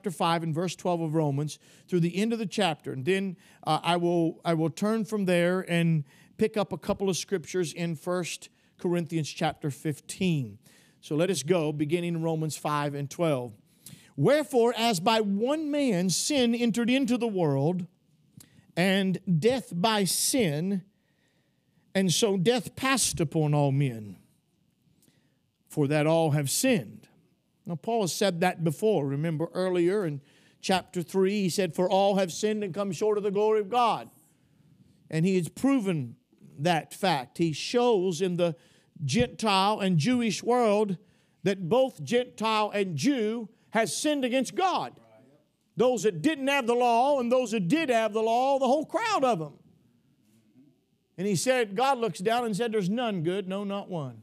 chapter 5 and verse 12 of Romans through the end of the chapter. And then uh, I, will, I will turn from there and pick up a couple of scriptures in 1 Corinthians chapter 15. So let us go, beginning in Romans 5 and 12. Wherefore, as by one man sin entered into the world, and death by sin, and so death passed upon all men, for that all have sinned. Now, Paul has said that before. Remember earlier in chapter 3, he said, For all have sinned and come short of the glory of God. And he has proven that fact. He shows in the Gentile and Jewish world that both Gentile and Jew has sinned against God. Those that didn't have the law and those that did have the law, the whole crowd of them. And he said, God looks down and said, There's none good, no, not one.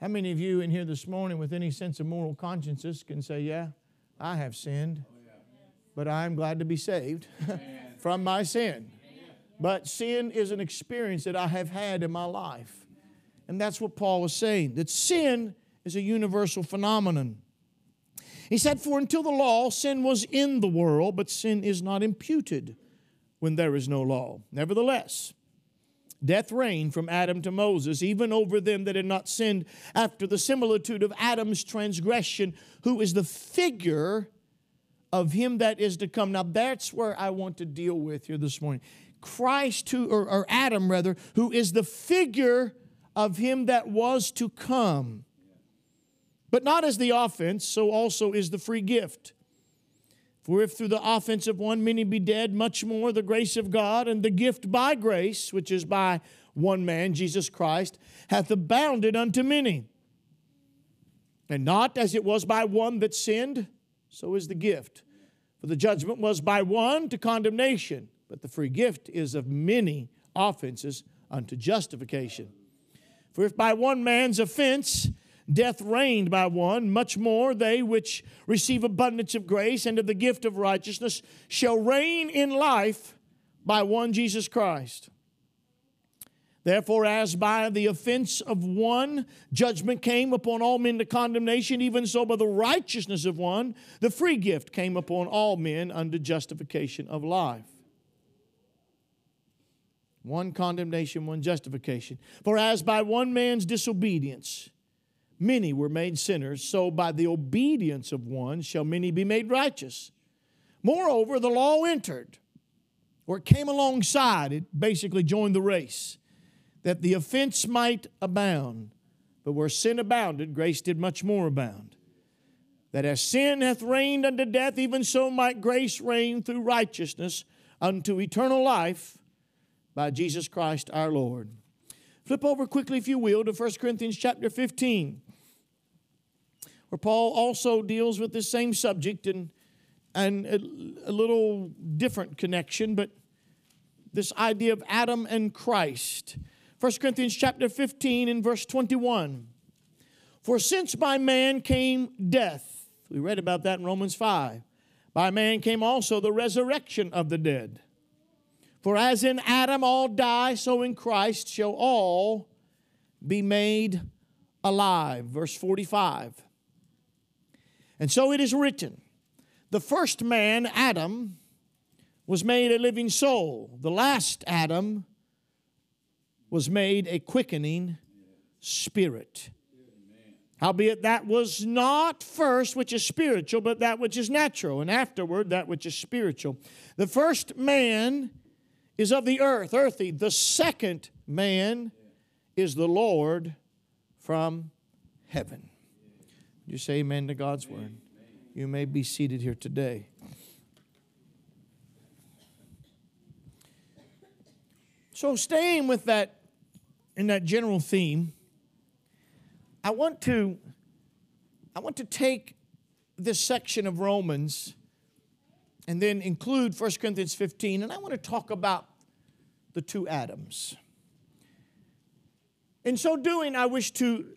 How many of you in here this morning with any sense of moral consciences can say, Yeah, I have sinned, but I'm glad to be saved from my sin? But sin is an experience that I have had in my life. And that's what Paul was saying that sin is a universal phenomenon. He said, For until the law, sin was in the world, but sin is not imputed when there is no law. Nevertheless, Death reigned from Adam to Moses, even over them that had not sinned, after the similitude of Adam's transgression, who is the figure of him that is to come. Now, that's where I want to deal with here this morning. Christ, who, or, or Adam rather, who is the figure of him that was to come. But not as the offense, so also is the free gift. For if through the offense of one many be dead, much more the grace of God and the gift by grace, which is by one man, Jesus Christ, hath abounded unto many. And not as it was by one that sinned, so is the gift. For the judgment was by one to condemnation, but the free gift is of many offenses unto justification. For if by one man's offense death reigned by one, much more they which receive abundance of grace and of the gift of righteousness shall reign in life by one Jesus Christ. Therefore, as by the offense of one judgment came upon all men to condemnation, even so by the righteousness of one the free gift came upon all men unto justification of life. One condemnation, one justification. For as by one man's disobedience, many were made sinners, so by the obedience of one shall many be made righteous. Moreover, the law entered, or it came alongside, it basically joined the race, that the offense might abound. But where sin abounded, grace did much more abound. That as sin hath reigned unto death, even so might grace reign through righteousness unto eternal life by Jesus Christ our Lord. Flip over quickly, if you will, to 1 Corinthians chapter 15 where Paul also deals with this same subject and, and a, a little different connection, but this idea of Adam and Christ. 1 Corinthians chapter 15 and verse 21. For since by man came death, we read about that in Romans 5, by man came also the resurrection of the dead. For as in Adam all die, so in Christ shall all be made alive. Verse 45. And so it is written the first man, Adam, was made a living soul. The last Adam was made a quickening spirit. Howbeit that was not first which is spiritual, but that which is natural, and afterward that which is spiritual. The first man is of the earth, earthy. The second man is the Lord from heaven. You say amen to God's word. You may be seated here today. So, staying with that in that general theme, I want to I want to take this section of Romans and then include 1 Corinthians 15 and I want to talk about the two Adams. In so doing, I wish to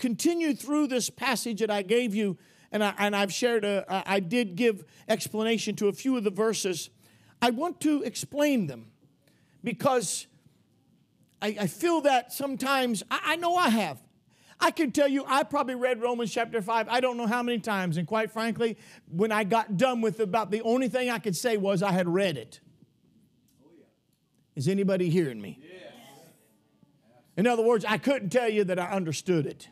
continue through this passage that I gave you, and, I, and I've shared, a, I did give explanation to a few of the verses. I want to explain them because I, I feel that sometimes, I, I know I have. I can tell you, I probably read Romans chapter 5, I don't know how many times. And quite frankly, when I got done with about the only thing I could say was I had read it. Is anybody hearing me? In other words, I couldn't tell you that I understood it.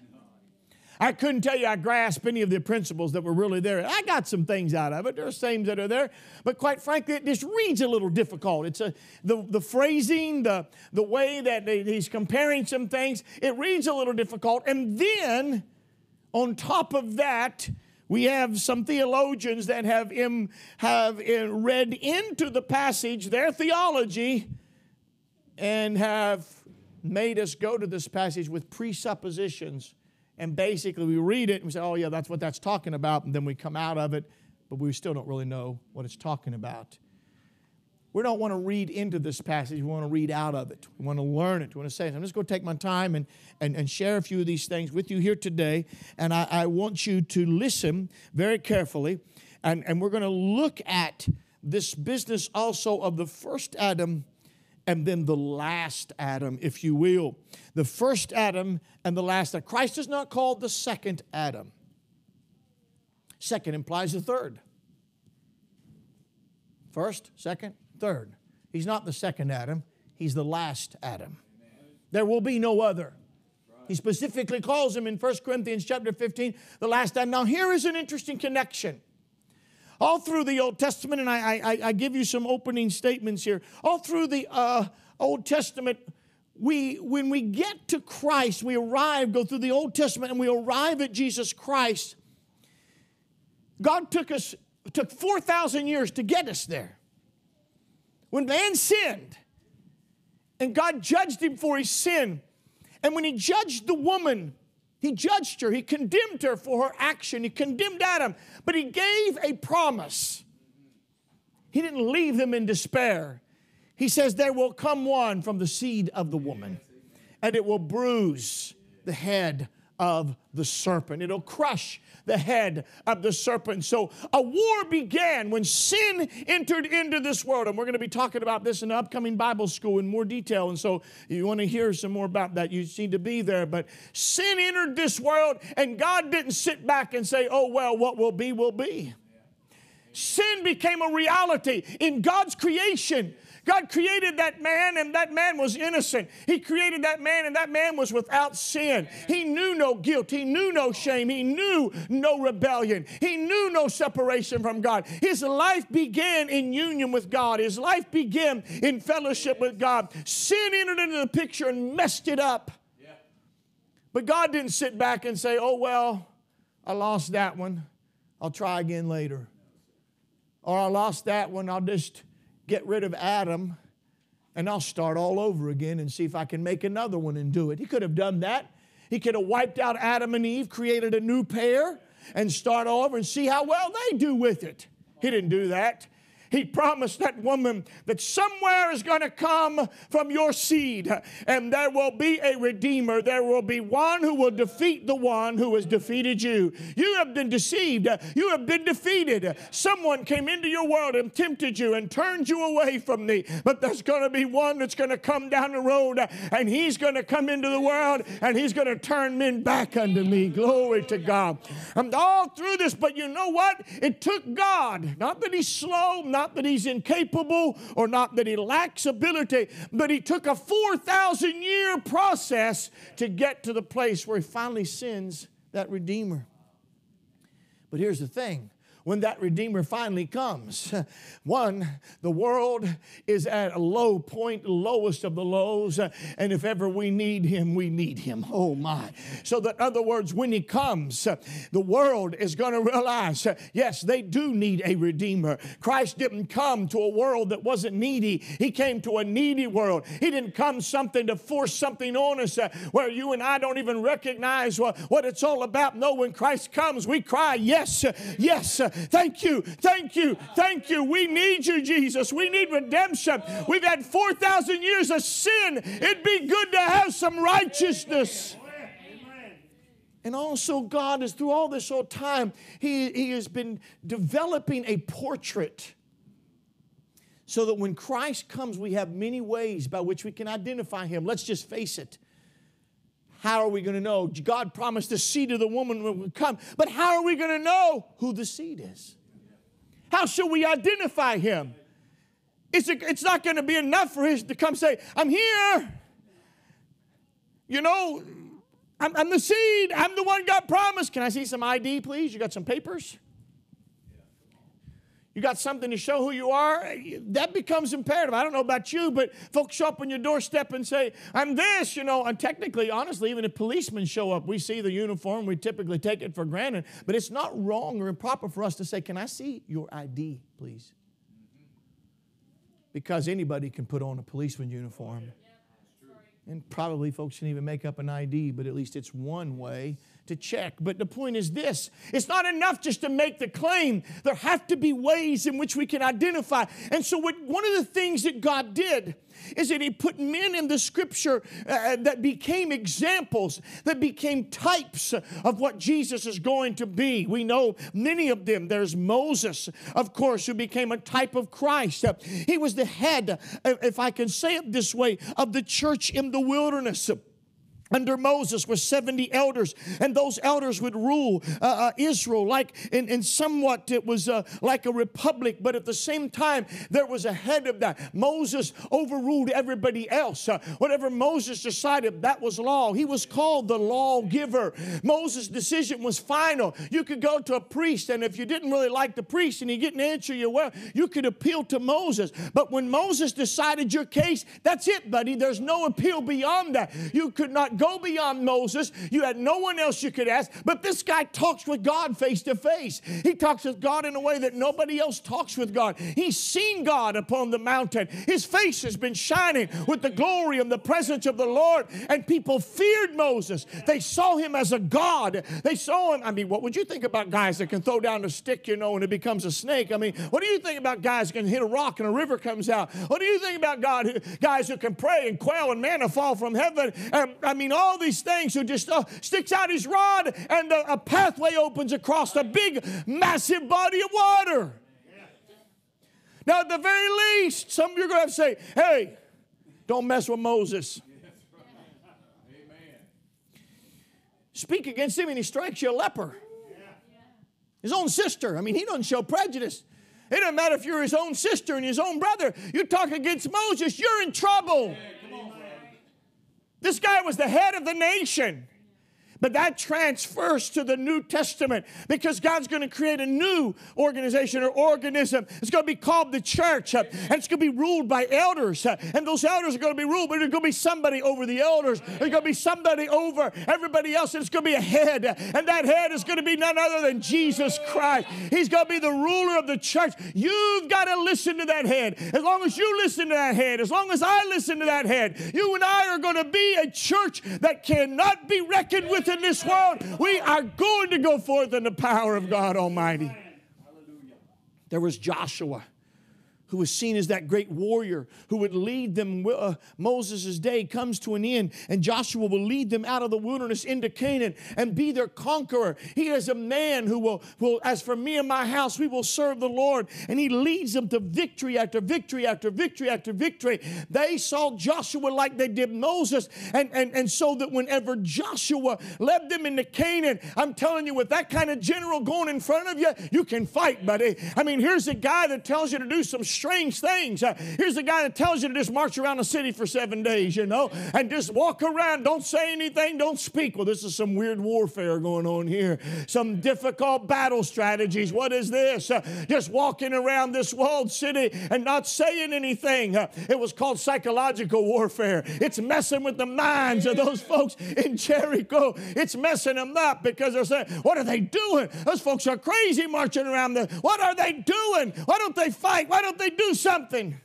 I couldn't tell you I grasped any of the principles that were really there. I got some things out of it. There's things that are there, but quite frankly, it just reads a little difficult. It's a, the, the phrasing, the, the way that he's comparing some things, it reads a little difficult. And then, on top of that, we have some theologians that have, Im, have eh, read into the passage their theology and have made us go to this passage with presuppositions and basically we read it and we say, oh, yeah, that's what that's talking about. And then we come out of it, but we still don't really know what it's talking about. We don't want to read into this passage. We want to read out of it. We want to learn it. We want to say it. I'm just going to take my time and, and, and share a few of these things with you here today. And I, I want you to listen very carefully. And, and we're going to look at this business also of the first Adam and then the last Adam, if you will. The first Adam and the last Adam. Christ is not called the second Adam. Second implies the third. First, second, third. He's not the second Adam, he's the last Adam. There will be no other. He specifically calls him in 1 Corinthians chapter 15, the last Adam. Now, here is an interesting connection all through the Old Testament, and I, I, I give you some opening statements here. All through the uh, Old Testament, we, when we get to Christ, we arrive, go through the Old Testament, and we arrive at Jesus Christ. God took us, took 4,000 years to get us there. When man sinned, and God judged him for his sin, and when he judged the woman, he judged her, he condemned her for her action, he condemned Adam, but he gave a promise. He didn't leave them in despair. He says, There will come one from the seed of the woman, and it will bruise the head of the serpent. It'll crush the head of the serpent. So a war began when sin entered into this world. And we're going to be talking about this in the upcoming Bible school in more detail. And so you want to hear some more about that, you need to be there. But sin entered this world, and God didn't sit back and say, oh, well, what will be, will be. Sin became a reality in God's creation. God created that man, and that man was innocent. He created that man, and that man was without sin. He knew no guilt. He knew no shame. He knew no rebellion. He knew no separation from God. His life began in union with God, his life began in fellowship with God. Sin entered into the picture and messed it up. But God didn't sit back and say, oh, well, I lost that one. I'll try again later. Or I lost that one. I'll just get rid of Adam and I'll start all over again and see if I can make another one and do it. He could have done that. He could have wiped out Adam and Eve, created a new pair, and start all over and see how well they do with it. He didn't do that. He promised that woman that somewhere is going to come from your seed, and there will be a redeemer. There will be one who will defeat the one who has defeated you. You have been deceived. You have been defeated. Someone came into your world and tempted you and turned you away from me. But there's going to be one that's going to come down the road, and he's going to come into the world, and he's going to turn men back unto me. Glory to God. I'm all through this, but you know what? It took God, not that he's slow, not not that he's incapable or not that he lacks ability, but he took a 4,000 year process to get to the place where he finally sends that Redeemer. But here's the thing when that Redeemer finally comes. One, the world is at a low point, lowest of the lows, and if ever we need Him, we need Him. Oh my. So, that, other words, when He comes, the world is going to realize yes, they do need a Redeemer. Christ didn't come to a world that wasn't needy, He came to a needy world. He didn't come something to force something on us uh, where you and I don't even recognize what, what it's all about. No, when Christ comes, we cry, Yes, uh, yes, uh, Thank you, thank you, thank you. We need you, Jesus. We need redemption. We've had 4,000 years of sin. It'd be good to have some righteousness. And also, God is through all this old time, he, he has been developing a portrait so that when Christ comes, we have many ways by which we can identify Him. Let's just face it. How are we going to know? God promised the seed of the woman would come, but how are we going to know who the seed is? How should we identify him? It's, a, it's not going to be enough for him to come say, I'm here. You know, I'm, I'm the seed. I'm the one God promised. Can I see some ID, please? You got some papers? You got something to show who you are? That becomes imperative. I don't know about you, but folks show up on your doorstep and say, I'm this, you know. And technically, honestly, even if policemen show up, we see the uniform, we typically take it for granted. But it's not wrong or improper for us to say, Can I see your ID, please? Because anybody can put on a policeman uniform. And probably folks can even make up an ID, but at least it's one way to check. But the point is this it's not enough just to make the claim, there have to be ways in which we can identify. And so, what, one of the things that God did is that He put men in the scripture uh, that became examples, that became types of what Jesus is going to be. We know many of them. There's Moses, of course, who became a type of Christ. He was the head, uh, if I can say it this way, of the church in the wilderness under Moses were 70 elders, and those elders would rule uh, uh, Israel like in, in somewhat it was uh, like a republic, but at the same time, there was a head of that. Moses overruled everybody else. Uh, whatever Moses decided, that was law. He was called the lawgiver. Moses' decision was final. You could go to a priest, and if you didn't really like the priest and he didn't answer you well, you could appeal to Moses. But when Moses decided your case, that's it, buddy. There's no appeal beyond that. You could not go beyond Moses. You had no one else you could ask. But this guy talks with God face to face. He talks with God in a way that nobody else talks with God. He's seen God upon the mountain. His face has been shining with the glory and the presence of the Lord. And people feared Moses. They saw him as a God. They saw him. I mean, what would you think about guys that can throw down a stick, you know, and it becomes a snake? I mean, what do you think about guys that can hit a rock and a river comes out? What do you think about God, guys who can pray and quail and manna fall from heaven? I mean, all these things who just uh, sticks out his rod and a, a pathway opens across a big, massive body of water. Now, at the very least, some of you are going to to say, hey, don't mess with Moses. Speak against him and he strikes you a leper. His own sister. I mean, he doesn't show prejudice. It doesn't matter if you're his own sister and his own brother. You talk against Moses, you're in trouble. This guy was the head of the nation. But that transfers to the New Testament because God's going to create a new organization or organism. It's going to be called the church, uh, and it's going to be ruled by elders. Uh, and those elders are going to be ruled, but there's going to be somebody over the elders. There's going to be somebody over everybody else, and it's going to be a head. And that head is going to be none other than Jesus Christ. He's going to be the ruler of the church. You've got to listen to that head. As long as you listen to that head, as long as I listen to that head, you and I are going to be a church that cannot be reckoned with in this world, we are going to go forth in the power of God Almighty. There was Joshua who was seen as that great warrior who would lead them. Uh, Moses' day comes to an end, and Joshua will lead them out of the wilderness into Canaan and be their conqueror. He is a man who will, will, as for me and my house, we will serve the Lord. And he leads them to victory after victory after victory after victory. They saw Joshua like they did Moses, and, and, and so that whenever Joshua led them into Canaan, I'm telling you, with that kind of general going in front of you, you can fight, buddy. I mean, here's a guy that tells you to do some strange things. Uh, here's a guy that tells you to just march around the city for seven days, you know, and just walk around. Don't say anything, don't speak. Well, this is some weird warfare going on here, some difficult battle strategies. What is this? Uh, just walking around this walled city and not saying anything. Uh, it was called psychological warfare. It's messing with the minds of those folks in Jericho. It's messing them up because they're saying, What are they doing? Those folks are crazy marching around. The, what are they doing? Why don't they fight? Why don't they do something.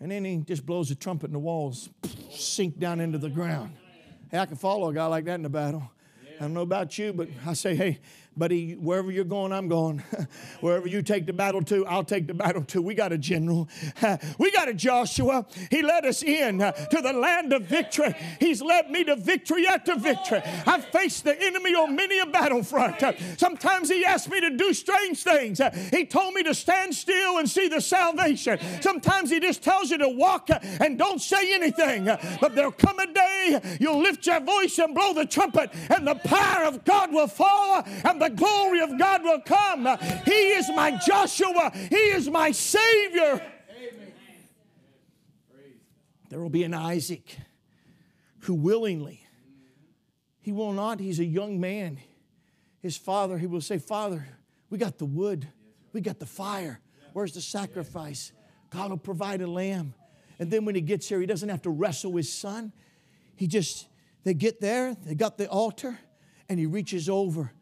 And then he just blows a trumpet and the walls sink down into the ground. Hey, I can follow a guy like that in the battle. I don't know about you, but I say, hey, Buddy, wherever you're going, I'm going. wherever you take the battle to, I'll take the battle to. We got a general. we got a Joshua. He led us in to the land of victory. He's led me to victory after victory. I've faced the enemy on many a battlefront. Sometimes he asked me to do strange things. He told me to stand still and see the salvation. Sometimes he just tells you to walk and don't say anything. But there'll come a day you'll lift your voice and blow the trumpet, and the power of God will fall, and the glory of God will come. He is my Joshua, He is my Savior. There will be an Isaac who willingly, he will not, he's a young man. His father, he will say, Father, we got the wood, we got the fire. Where's the sacrifice? God will provide a lamb. And then when he gets here, he doesn't have to wrestle his son. He just, they get there, they got the altar, and he reaches over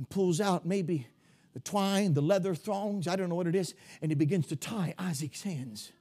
and pulls out maybe the twine, the leather thongs, I don't know what it is, and he begins to tie Isaac's hands.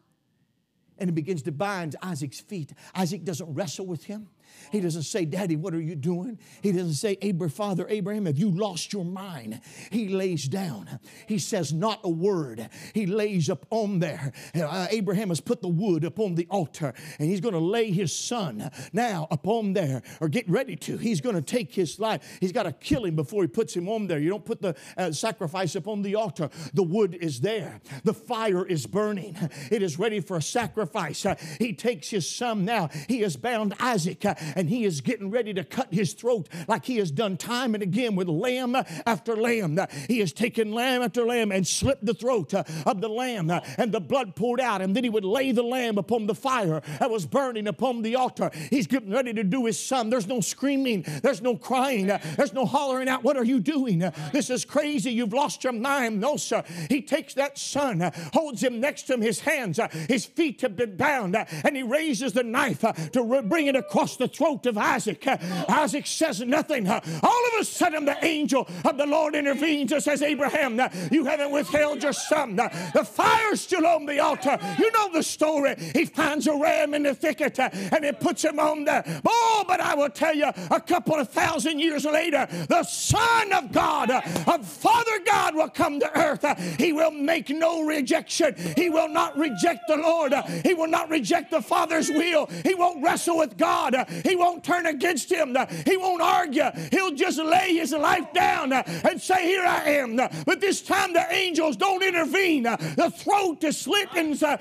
And he begins to bind Isaac's feet. Isaac doesn't wrestle with him. He doesn't say, Daddy, what are you doing? He doesn't say, Abraham, Father Abraham, have you lost your mind? He lays down. He says not a word. He lays up on there. Uh, Abraham has put the wood upon the altar and he's going to lay his son now upon there or get ready to. He's going to take his life. He's got to kill him before he puts him on there. You don't put the uh, sacrifice upon the altar. The wood is there. The fire is burning. It is ready for a sacrifice. Uh, he takes his son now. He has bound Isaac uh, and he is getting ready to cut his throat like he has done time and again with lamb after lamb. He has taken lamb after lamb and slit the throat of the lamb, and the blood poured out, and then he would lay the lamb upon the fire that was burning upon the altar. He's getting ready to do his son. There's no screaming, there's no crying, there's no hollering out, What are you doing? This is crazy. You've lost your mind. No, sir. He takes that son, holds him next to him, his hands, his feet have been bound, and he raises the knife to bring it across the throat of Isaac. Isaac says nothing. All of a sudden, the angel of the Lord intervenes and says, Abraham, you haven't withheld your son. The fire's still on the altar. You know the story. He finds a ram in the thicket and he puts him on there. Oh, but I will tell you, a couple of thousand years later, the Son of God, of Father God, will come to earth. He will make no rejection. He will not reject the Lord. He will not reject the Father's will. He won't wrestle with God. He won't turn against him. He won't argue. He'll just lay his life down and say, Here I am. But this time the angels don't intervene. The throat is slit, and uh,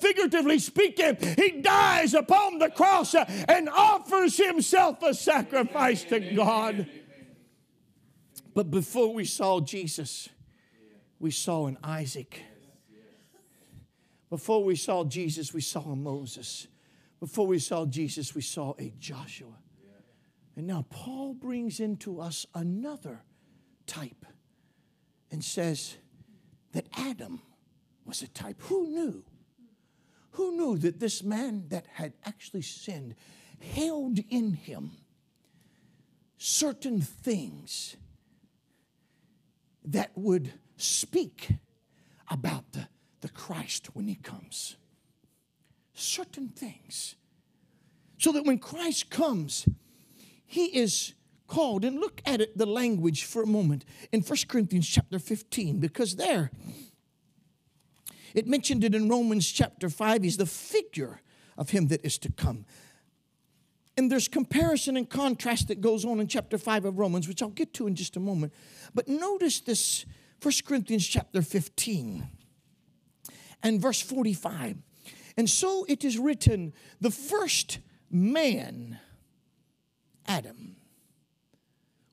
figuratively speaking, he dies upon the cross and offers himself a sacrifice to God. But before we saw Jesus, we saw an Isaac. Before we saw Jesus, we saw a Moses. Before we saw Jesus, we saw a Joshua. And now Paul brings into us another type and says that Adam was a type. Who knew? Who knew that this man that had actually sinned held in him certain things that would speak about the, the Christ when he comes? Certain things. So that when Christ comes, he is called. And look at it, the language for a moment in 1 Corinthians chapter 15, because there it mentioned it in Romans chapter 5. He's the figure of him that is to come. And there's comparison and contrast that goes on in chapter 5 of Romans, which I'll get to in just a moment. But notice this 1 Corinthians chapter 15 and verse 45. And so it is written the first man, Adam,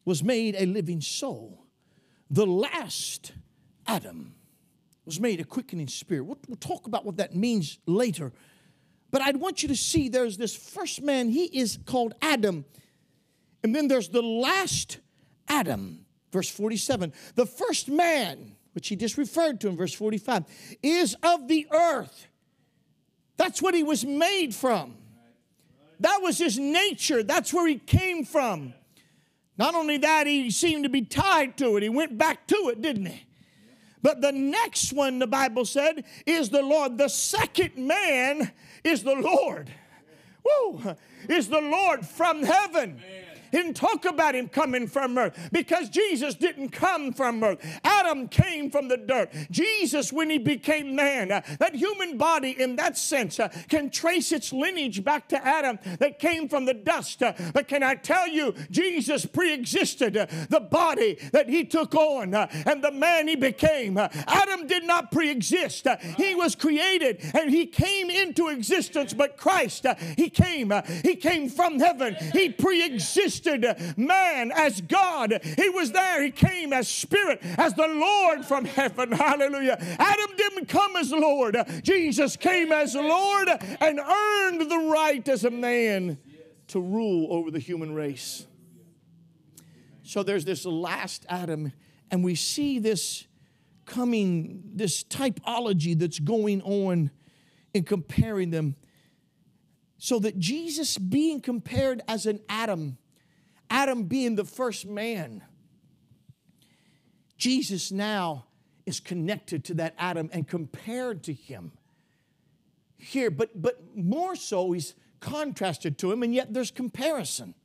was made a living soul. The last Adam was made a quickening spirit. We'll, we'll, talk about what that means later. But I'd want you to see there's this first man, he is called Adam. And then there's the last Adam, verse 47. The first man, which he just referred to in verse 45, is of the earth. That's what he was made from. That was his nature. That's where he came from. Not only that, he seemed to be tied to it. He went back to it, didn't he? But the next one, the Bible said, is the Lord. The second man is the Lord. Woo! Is the Lord from heaven. He didn't talk about him coming from earth because Jesus didn't come from earth. Adam came from the dirt. Jesus, when he became man, uh, that human body in that sense uh, can trace its lineage back to Adam that came from the dust. Uh, but can I tell you, Jesus pre existed uh, the body that he took on uh, and the man he became. Uh, Adam did not pre exist, he was created and he came into existence, but Christ, he came, he came from heaven. He pre existed man as God. He was there, he came as spirit, as the Lord from heaven. Hallelujah. Adam didn't come as Lord, Jesus came as Lord and earned the right as a man to rule over the human race. So there's this last Adam, and we see this coming, this typology that's going on in comparing them. So that Jesus being compared as an Adam, Adam being the first man, Jesus now is connected to that Adam and compared to him. Here, but but more so, he's contrasted to him, and yet there's comparison.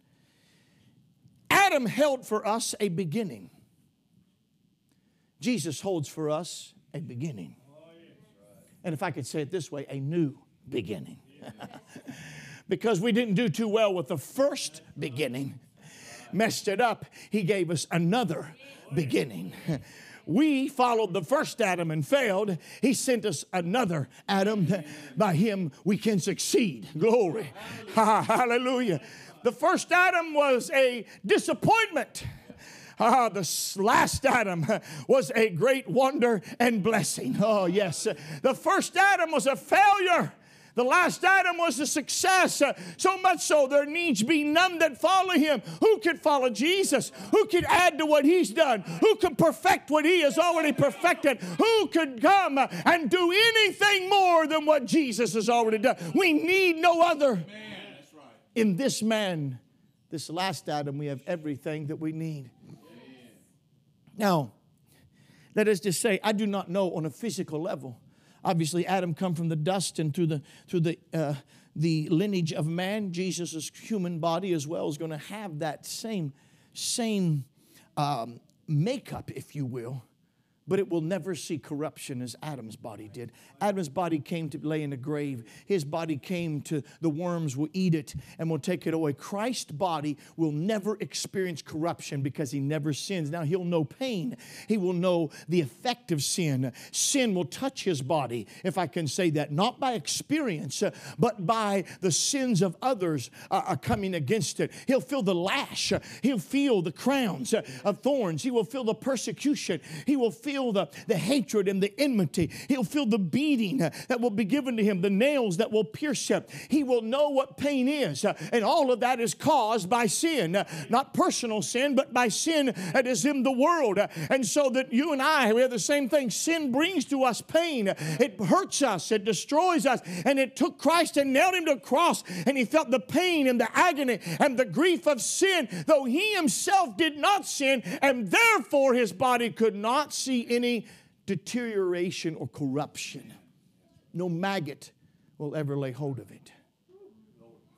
Adam held for us a beginning. Jesus holds for us a beginning. And if I could say it this way, a new beginning. because we didn't do too well with the first beginning, messed it up, he gave us another beginning. We followed the first Adam and failed. He sent us another Adam. By him we can succeed. Glory. Hallelujah. The first Adam was a disappointment. Ah, the last Adam was a great wonder and blessing. Oh, yes. The first Adam was a failure. The last Adam was a success, uh, so much so there needs be none that follow him. Who could follow Jesus? Who could add to what he's done? Who could perfect what he has already perfected? Who could come and do anything more than what Jesus has already done? We need no other. In this man, this last Adam, we have everything that we need. Now, that is to say, I do not know on a physical level Obviously, Adam come from the dust and through the, through the, uh, the lineage of man. Jesus' human body as well is going to have that same, same um, makeup, if you will but it will never see corruption as Adam's body did. Adam's body came to lay in a grave. His body came to the worms will eat it and will take it away. Christ's body will never experience corruption because he never sins. Now he'll know pain. He will know the effect of sin. Sin will touch his body, if I can say that, not by experience, but by the sins of others uh, coming against it. He'll feel the lash. He'll feel the crowns of thorns. He will feel the persecution. He will feel feel the, the hatred and the enmity. He'll feel the beating uh, that will be given to him, the nails that will pierce him. He will know what pain is. Uh, and all of that is caused by sin, uh, not personal sin, but by sin that is in the world. And so that you and I, we have the same thing. Sin brings to us pain, it hurts us, it destroys us. And it took Christ and nailed him to a cross, and he felt the pain and the agony and the grief of sin, though he himself did not sin, and therefore his body could not see any deterioration or corruption. No maggot will ever lay hold of it.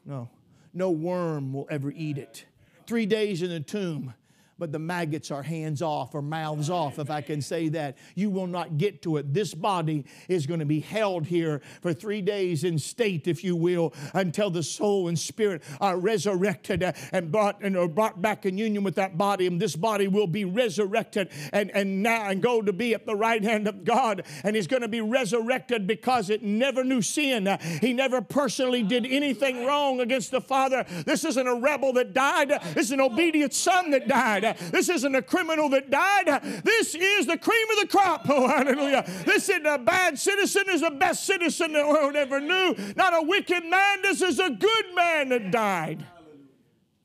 No. No worm will ever eat it. Three days in the tomb, but the maggots are hands off or mouths off, if I can say that. You will not get to it. This body is going to be held here for three days in state, if you will, until the soul and spirit are resurrected uh, and brought and are brought back in union with that body. And this body will be resurrected and, and now and go to be at the right hand of God. And he's going to be resurrected because it never knew sin. He never personally did anything wrong against the Father. This isn't a rebel that died. This is an obedient son that died. This isn't a criminal that died. This is the cream of the crop. Oh, hallelujah. This isn't a bad citizen. This is the best citizen the world ever knew. Not a wicked man. This is a good man that died.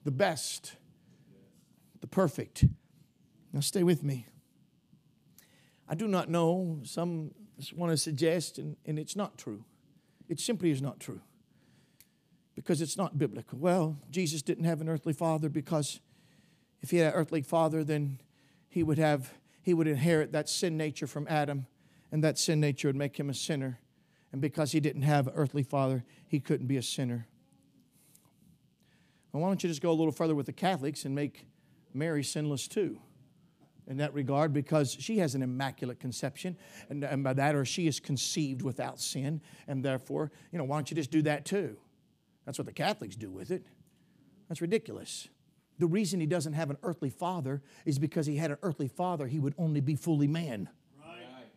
The best, the perfect. Now, stay with me. I do not know. Some want to suggest, and, and it's not true. It simply is not true because it's not biblical. Well, Jesus didn't have an earthly father because if he had an earthly father, then he would have he would inherit that sin nature from Adam, and that sin nature would make him a sinner. And because he didn't have an earthly father, he couldn't be a sinner. Well, why don't you just go a little further with the Catholics and make Mary sinless too? In that regard, because she has an immaculate conception, and, and by that, or she is conceived without sin, and therefore, you know, why don't you just do that too? That's what the Catholics do with it. That's ridiculous. The reason he doesn't have an earthly father is because he had an earthly father, he would only be fully man. Right.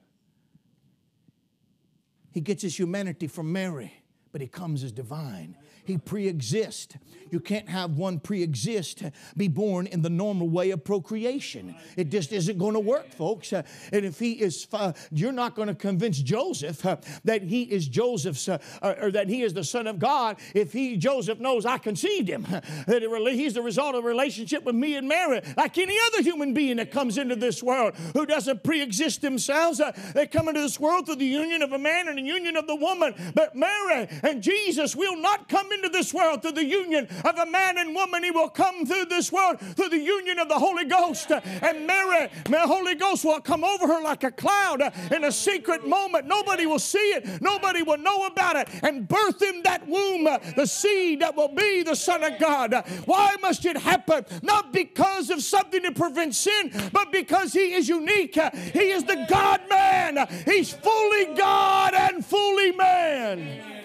He gets his humanity from Mary, but he comes as divine. He pre exists. You can't have one pre exist, be born in the normal way of procreation. It just isn't going to work, folks. And if he is, uh, you're not going to convince Joseph uh, that he is Joseph's, uh, or that he is the son of God, if he, Joseph, knows I conceived him, that he's the result of a relationship with me and Mary, like any other human being that comes into this world who doesn't pre exist themselves. They come into this world through the union of a man and the union of the woman. But Mary and Jesus will not come into this world through the union of a man and woman. He will come through this world through the union of the Holy Ghost. And Mary, the Holy Ghost will come over her like a cloud in a secret moment. Nobody will see it, nobody will know about it, and birth in that womb the seed that will be the Son of God. Why must it happen? Not because of something to prevent sin, but because He is unique. He is the God man. He's fully God and fully man.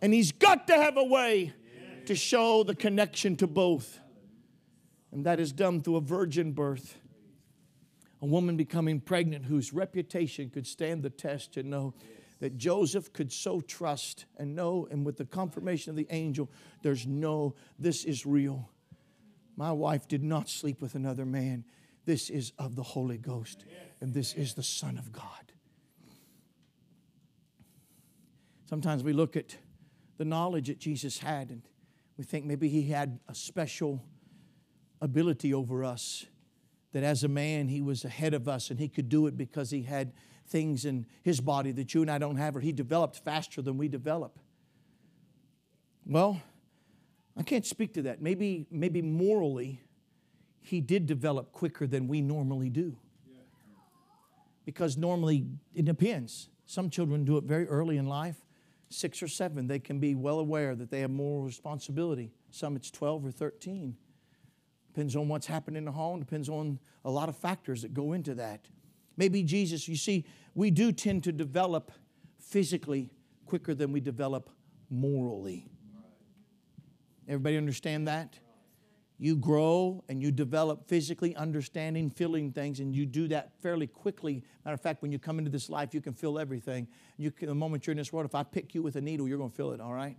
And He's got to have a way to show the connection to both. And that is done through a virgin birth. A woman becoming pregnant whose reputation could stand the test to know that Joseph could so trust and know, and with the confirmation of the angel, there's no, this is real. My wife did not sleep with another man. This is of the Holy Ghost, and this is the Son of God. Sometimes we look at the knowledge that Jesus had, and we think maybe he had a special ability over us, that as a man, he was ahead of us and he could do it because he had things in his body that you and I don't have, or he developed faster than we develop. Well, I can't speak to that. Maybe, maybe morally, he did develop quicker than we normally do. Because normally, it depends. Some children do it very early in life six or seven, they can be well aware that they have moral responsibility. Some it's 12 or 13. Depends on what's happened in the home, depends on a lot of factors that go into that. Maybe Jesus, you see, we do tend to develop physically quicker than we develop morally. Everybody understand that? You grow and you develop physically understanding, feeling things, and you do that fairly quickly. Matter of fact, when you come into this life, you can feel everything. You can, the moment you're in this world, if I pick you with a needle, you're going to feel it, all right?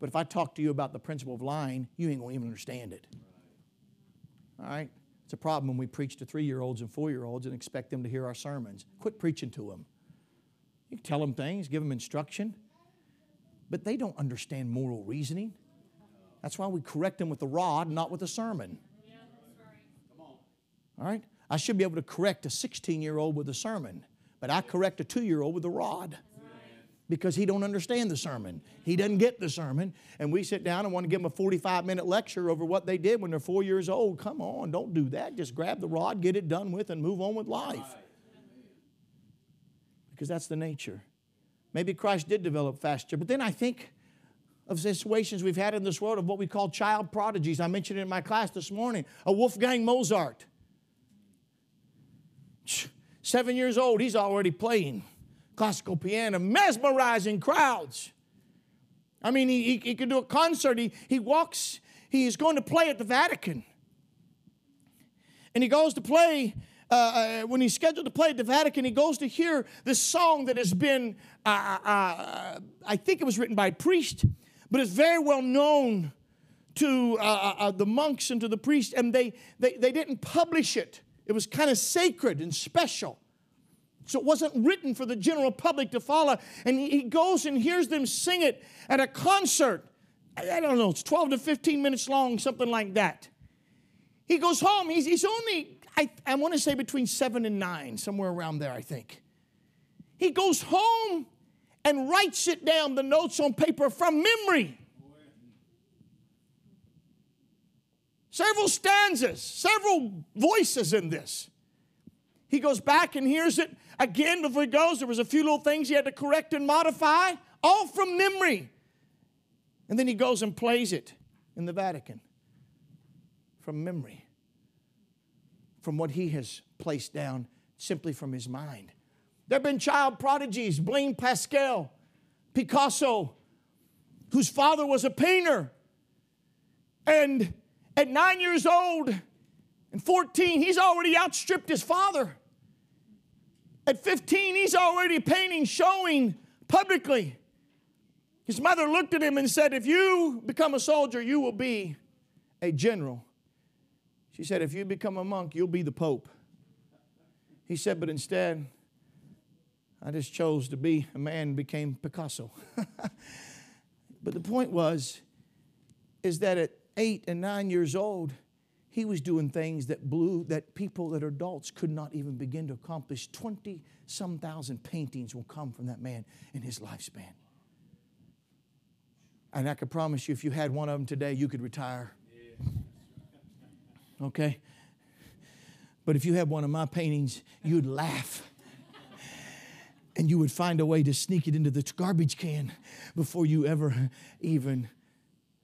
But if I talk to you about the principle of lying, you ain't going to even understand it. All right? It's a problem when we preach to three year olds and four year olds and expect them to hear our sermons. Quit preaching to them. You can tell them things, give them instruction, but they don't understand moral reasoning. That's why we correct them with the rod, not with a sermon. All right? I should be able to correct a 16 year old with a sermon, but I correct a two year old with a rod because he don't understand the sermon. He doesn't get the sermon. And we sit down and want to give him a 45 minute lecture over what they did when they're four years old. Come on, don't do that. Just grab the rod, get it done with, and move on with life. Because that's the nature. Maybe Christ did develop faster, but then I think of situations we've had in this world of what we call child prodigies. I mentioned it in my class this morning. A Wolfgang Mozart. Seven years old, he's already playing classical piano, mesmerizing crowds. I mean, he, he, he could do a concert. He, he walks, he is going to play at the Vatican. And he goes to play uh, uh, when he's scheduled to play at the Vatican, he goes to hear this song that has been, uh, uh, uh I think it was written by a priest, but it's very well known to uh, uh, uh, the monks and to the priests, and they, they, they didn't publish it. It was kind of sacred and special. So it wasn't written for the general public to follow. And he goes and hears them sing it at a concert. I don't know, it's 12 to 15 minutes long, something like that. He goes home. He's, he's only, I, I want to say between seven and nine, somewhere around there, I think. He goes home and writes it down, the notes on paper from memory. Several stanzas, several voices in this. He goes back and hears it again before he goes. There was a few little things he had to correct and modify, all from memory. And then he goes and plays it. in the Vatican from memory, from what he has placed down simply from his mind. There have been child prodigies, Blaise Pascal, Picasso, whose father was a painter. And at nine years old and 14, he's already outstripped his father. At 15, he's already painting, showing publicly. His mother looked at him and said, If you become a soldier, you will be a general. She said, If you become a monk, you'll be the Pope. He said, But instead, I just chose to be a man became Picasso. but the point was, is that at eight and nine years old, he was doing things that blew that people that are adults could not even begin to accomplish. 20 some thousand paintings will come from that man in his lifespan. And i can promise you if you had one of them today you could retire. Okay? But if you had one of my paintings you'd laugh and you would find a way to sneak it into the garbage can before you ever even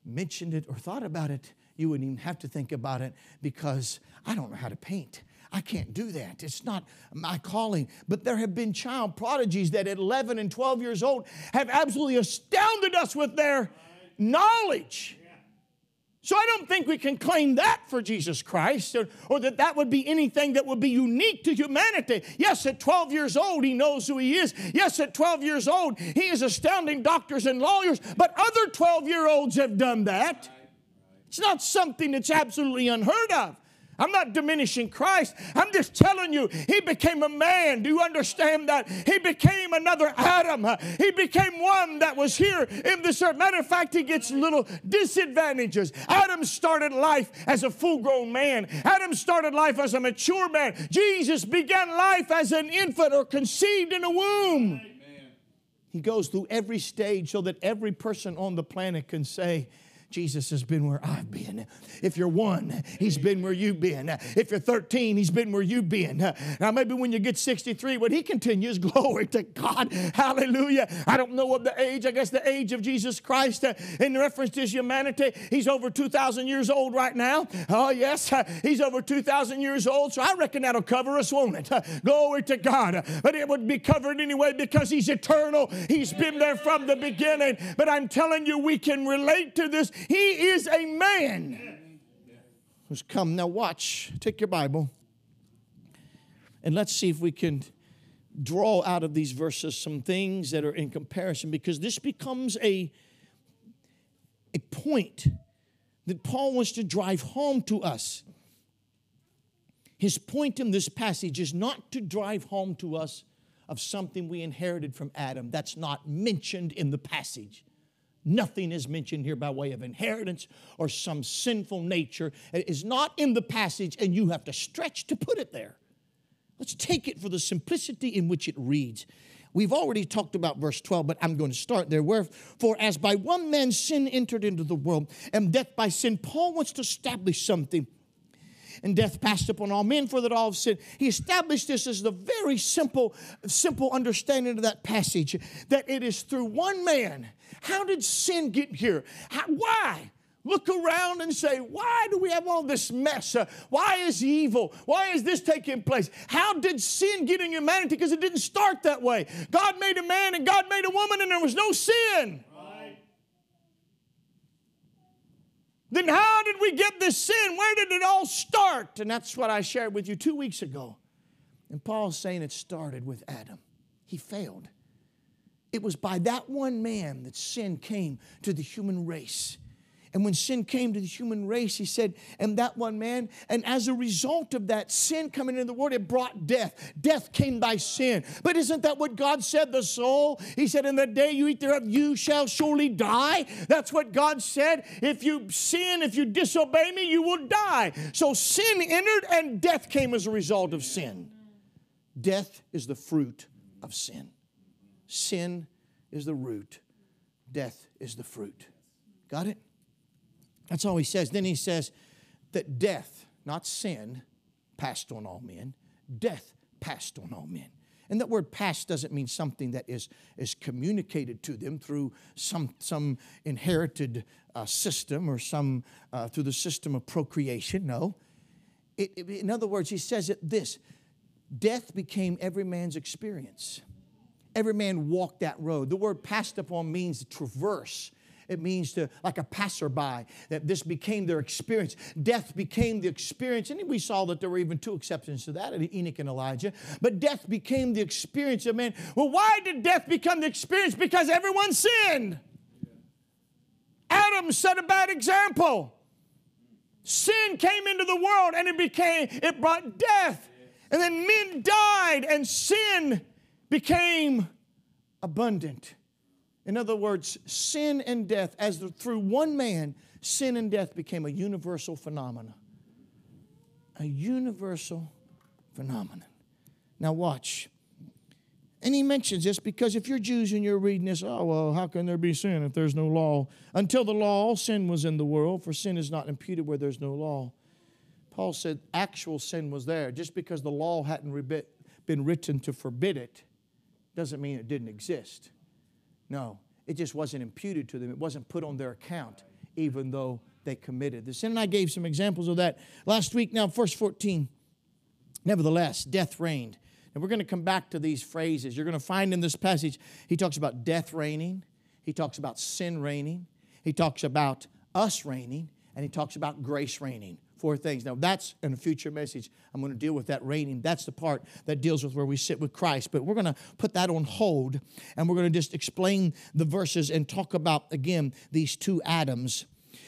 mentioned it or thought about it you wouldn't even have to think about it because I don't know how to paint. I can't do that. It's not my calling. But there have been child prodigies that at 11 and 12 years old have absolutely astounded us with their knowledge. So I don't think we can claim that for Jesus Christ or, or, that that would be anything that would be unique to humanity. Yes, at 12 years old, he knows who he is. Yes, at 12 years old, he is astounding doctors and lawyers, but other 12 year olds have done that. It's not something that's absolutely unheard of. I'm not diminishing Christ. I'm just telling you, he became a man. Do you understand that? He became another Adam. He became one that was here in this earth. Matter of fact, he gets little disadvantages. Adam started life as a full grown man, Adam started life as a mature man. Jesus began life as an infant or conceived in a womb. He goes through every stage so that every person on the planet can say, Jesus has been where I've been. If you're one, He's been where you've been. If you're 13, He's been where you've been. Now, maybe when you get 63, when He continues, glory to God. Hallelujah. I don't know of the age, I guess the age of Jesus Christ uh, in reference to His humanity. He's over 2,000 years old right now. Oh, yes, uh, He's over 2,000 years old. So I reckon that'll cover us, won't it? Glory to God. But it would be covered anyway because He's eternal. He's been there from the beginning. But I'm telling you, we can relate to this he is a man who's come. Now, watch, take your Bible, and let's see if we can draw out of these verses some things that are in comparison because this becomes a, a point that Paul wants to drive home to us. His point in this passage is not to drive home to us of something we inherited from Adam. That's not mentioned in the passage. Nothing is mentioned here by way of inheritance or some sinful nature. It is not in the passage, and you have to stretch to put it there. Let's take it for the simplicity in which it reads. We've already talked about verse 12, but I'm going to start there. Wherefore, as by one man sin entered into the world, and death by sin, Paul wants to establish something and death passed upon all men for that all have sinned. He established this as the very simple, simple understanding of that passage that it is through one man. How did sin get here? How, why? Look around and say, why do we have all this mess? Uh, why is evil? Why is this taking place? How did sin get in humanity? Because it didn't start that way. God made a man and God made a woman and there was no sin. Then how did we get this sin? Where did it all start? And that's what I shared with you two weeks ago. And Paul's saying it started with Adam. He failed. It was by that one man that sin came to the human race. And when sin came to the human race, he said, and that one man, and as a result of that sin coming into the world, it brought death. Death came by sin. But isn't that what God said? The soul, he said, in the day you eat thereof, you shall surely die. That's what God said. If you sin, if you disobey me, you will die. So sin entered and death came as a result of sin. Death is the fruit of sin. Sin is the root, death is the fruit. Got it? That's all he says. Then he says that death, not sin, passed on all men. Death passed on all men. And that word passed doesn't mean something that is, is communicated to them through some, some inherited uh, system or some uh, through the system of procreation. No. It, it, in other words, he says it this death became every man's experience. Every man walked that road. The word passed upon means traverse. It means to, like a passerby, that this became their experience. Death became the experience. And we saw that there were even two exceptions to that Enoch and Elijah. But death became the experience of man. Well, why did death become the experience? Because everyone sinned. Adam set a bad example. Sin came into the world and it became, it brought death. And then men died and sin became abundant. In other words, sin and death, as through one man, sin and death became a universal phenomenon. A universal phenomenon. Now, watch. And he mentions this because if you're Jews and you're reading this, oh, well, how can there be sin if there's no law? Until the law, sin was in the world, for sin is not imputed where there's no law. Paul said actual sin was there. Just because the law hadn't been written to forbid it doesn't mean it didn't exist. No, it just wasn't imputed to them, it wasn't put on their account, even though they committed the sin. And I gave some examples of that last week. Now, verse 14. Nevertheless, death reigned. And we're going to come back to these phrases. You're going to find in this passage, he talks about death reigning, he talks about sin reigning, he talks about us reigning, and he talks about grace reigning. Four things. Now, that's in a future message. I'm going to deal with that reigning. That's the part that deals with where we sit with Christ. But we're going to put that on hold and we're going to just explain the verses and talk about, again, these two Adams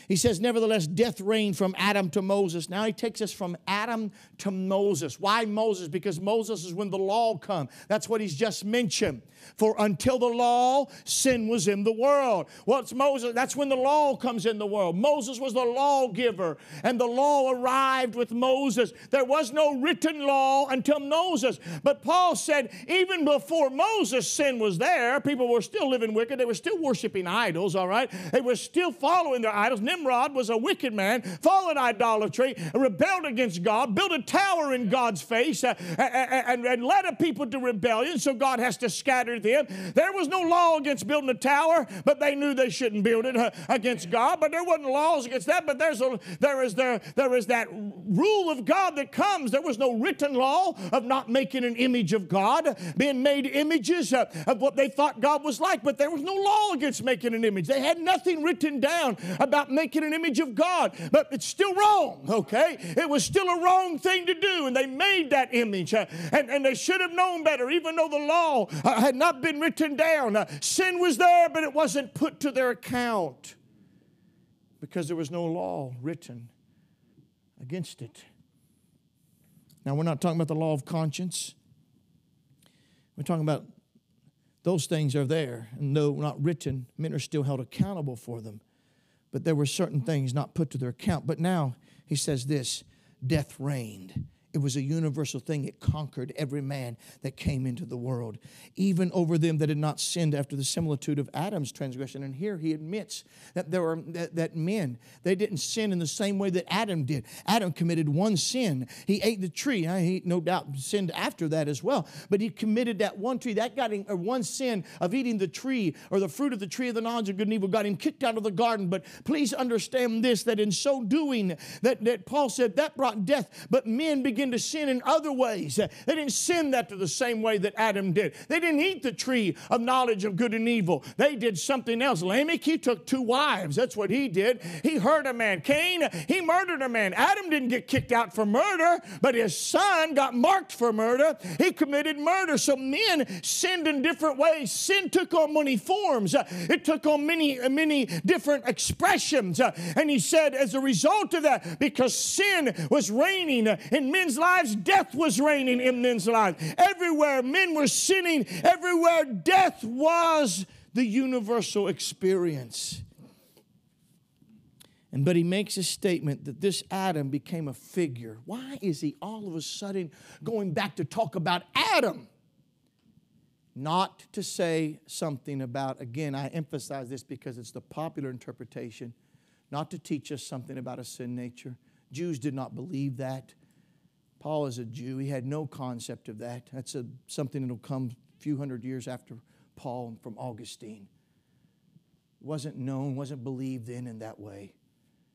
he says, Nevertheless, death reigned from Adam to Moses. Now he takes us from Adam to Moses. Why Moses? Because Moses is when the law come. That's what he's just mentioned. For until the law, sin was in the world. What's Moses? That's when the law comes in the world. Moses was the lawgiver, and the law arrived with Moses. There was no written law until Moses. But Paul said, even before Moses, sin was there. People were still living wicked. They were still worshiping idols, all right? They were still following their idols. Nimrod was a wicked man, fallen idolatry, rebelled against God, built a tower in God's face, uh, and, and led a people to rebellion. So God has to scatter them. There was no law against building a tower, but they knew they shouldn't build it uh, against God. But there wasn't laws against that. But there's a, there is there there is that rule of God that comes. There was no written law of not making an image of God, being made images of, of what they thought God was like. But there was no law against making an image. They had nothing written down about making an image of God. But it's still wrong. Okay, it was still a wrong thing to do, and they made that image, uh, and and they should have known better, even though the law uh, had not been written down. Uh, sin was there, but it wasn't put to their account because there was no law written against it. Now, we're not talking about the law of conscience. We're talking about those things are there, and though not written, men are still held accountable for them. But there were certain things not put to their account. But now he says this death reigned. It was a universal thing. It conquered every man that came into the world, even over them that had not sinned after the similitude of Adam's transgression. And here he admits that there were that, that men they didn't sin in the same way that Adam did. Adam committed one sin. He ate the tree. He no doubt sinned after that as well. But he committed that one tree. That got him or one sin of eating the tree or the fruit of the tree of the knowledge of good and evil got him kicked out of the garden. But please understand this: that in so doing, that, that Paul said that brought death. But men began begin to sin in other ways. They didn't sin that to the same way that Adam did. They didn't eat the tree of knowledge of good and evil. They did something else. Lamech, he took two wives. That's what he did. He hurt a man. Cain, he murdered a man. Adam didn't get kicked out for murder, but his son got marked for murder. He committed murder. So men sinned in different ways. Sin took on many forms. It took on many, many different expressions. And he said, as a result of that, because sin was reigning in men's men's lives, death was reigning in men's lives. Everywhere men were sinning, everywhere death was the universal experience. And but he makes a statement that this Adam became a figure. Why is he all of a sudden going back to talk about Adam? Not to say something about, again, I emphasize this because it's the popular interpretation, not to teach us something about a sin nature. Jews did not believe that. Paul is a Jew. He had no concept of that. That's a, something that'll come a few hundred years after Paul from Augustine. Wasn't known, wasn't believed in in that way.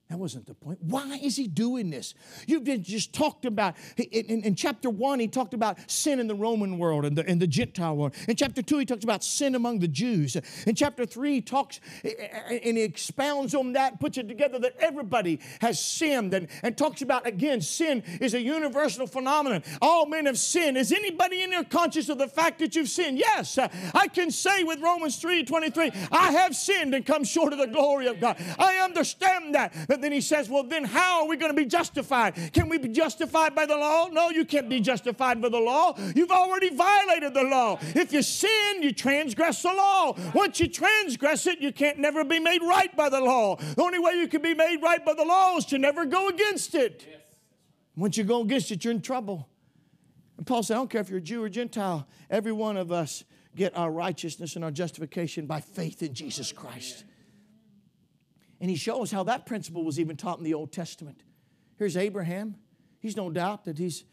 That wasn't the point. Why is he doing this? You've just talked about. In, in, chapter one, he talked about sin in the Roman world and the, and the Gentile world. In chapter two, he talks about sin among the Jews. In chapter three, he talks eh, eh, eh, and he expounds on that, puts it together that everybody has sinned and, and talks about, again, sin is a universal phenomenon. All men have sinned. Is anybody in there conscious of the fact that you've sinned? Yes. Uh, I can say with Romans 3 23, I have sinned and come short of the glory of God. I understand that but then he says, well, then how are we going to be justified? Can we be justified by the law? No, you can't be justified by the law. You've already violated the law. If you sin, you transgress the law. Once you transgress it, you can't never be made right by the law. The only way you can be made right by the law is to never go against it. Once you go against it, you're in trouble. And Paul said, I don't care if you're a Jew or Gentile, every one of us get our righteousness and our justification by faith in Jesus Christ. And he shows how that principle was even taught in the Old Testament. Here's Abraham. He's no doubt that he's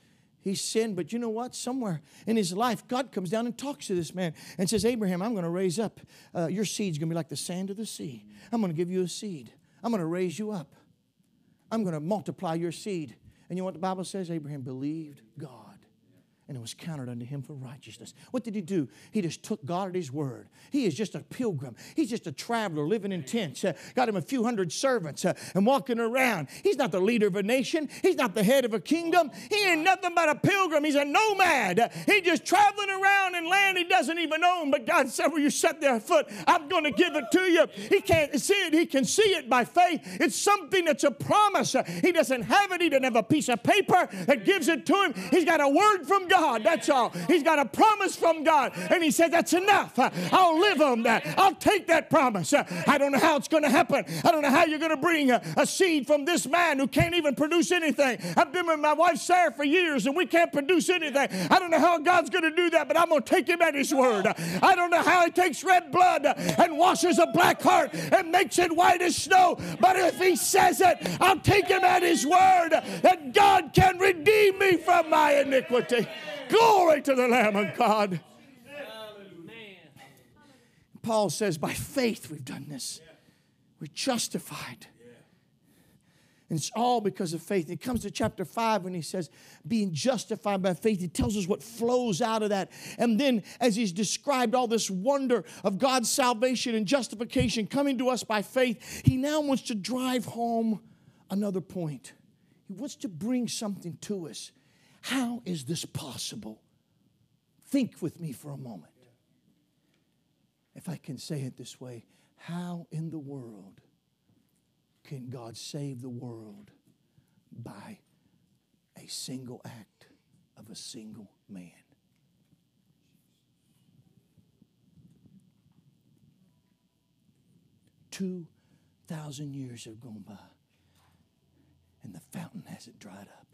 he's sinned, but you know what? Somewhere in his life, God comes down and talks to this man and says, Abraham, I'm going to raise up. Uh, your seed's going to be like the sand of the sea. I'm going to give you a seed. I'm going to raise you up. I'm going to multiply your seed. And you know what the Bible says? Abraham believed God and it was counted unto him for righteousness. What did he do? He just took God at his word. He is just a pilgrim. He's just a traveler living in tents. Uh, got him a few hundred servants uh, and walking around. He's not the leader of a nation. He's not the head of a kingdom. He ain't nothing but a pilgrim. He's a nomad. Uh, he's just traveling around in land he doesn't even own. But God said, "Well, you set there foot, I'm going to give it to you." He can't see it. He can see it by faith. It's something that's a promise. He doesn't have it. He doesn't have a piece of paper that gives it to him. He's got a word from God. God. That's all. He's got a promise from God. And he said, That's enough. I'll live on that. I'll take that promise. I don't know how it's going to happen. I don't know how you're going to bring a, a, seed from this man who can't even produce anything. I've been with my wife Sarah for years and we can't produce anything. I don't know how God's going to do that, but I'm going to take him at his word. I don't know how he takes red blood and washes a black heart and makes it white as snow, but if he says it, I'll take him at his word that God can redeem me from my iniquity. Glory to the Lamb of God. Paul says, by faith we've done this. We're justified. And it's all because of faith. It comes to chapter 5 when he says, being justified by faith, he tells us what flows out of that. And then, as he's described all this wonder of God's salvation and justification coming to us by faith, he now wants to drive home another point. He wants to bring something to us. How is this possible? Think with me for a moment. If I can say it this way, how in the world can God save the world by a single act of a single man? Two thousand years have gone by, and the fountain hasn't dried up.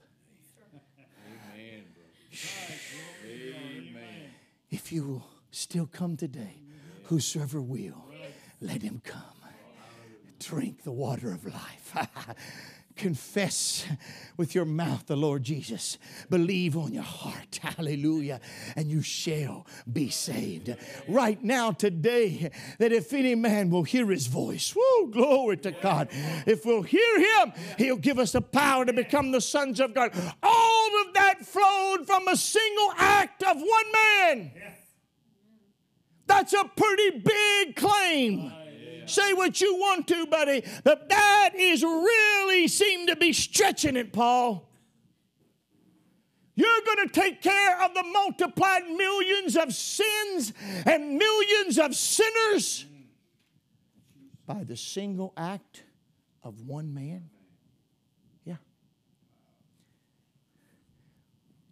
Amen. If you will still come today, whosoever will, let him come. Drink the water of life. confess with your mouth the Lord Jesus, believe on your heart, hallelujah, and you shall be saved. Right now, today, that if any man will hear his voice, whoa, glory to God. If we'll hear him, he'll give us the power to become the sons of God. All of flowed from a single act of one man. That's a pretty big claim. Say what you want to, buddy, but that is really seem to be stretching it, Paul. You're going to take care of the multiplied millions of sins and millions of sinners by the single act of one man? Yeah.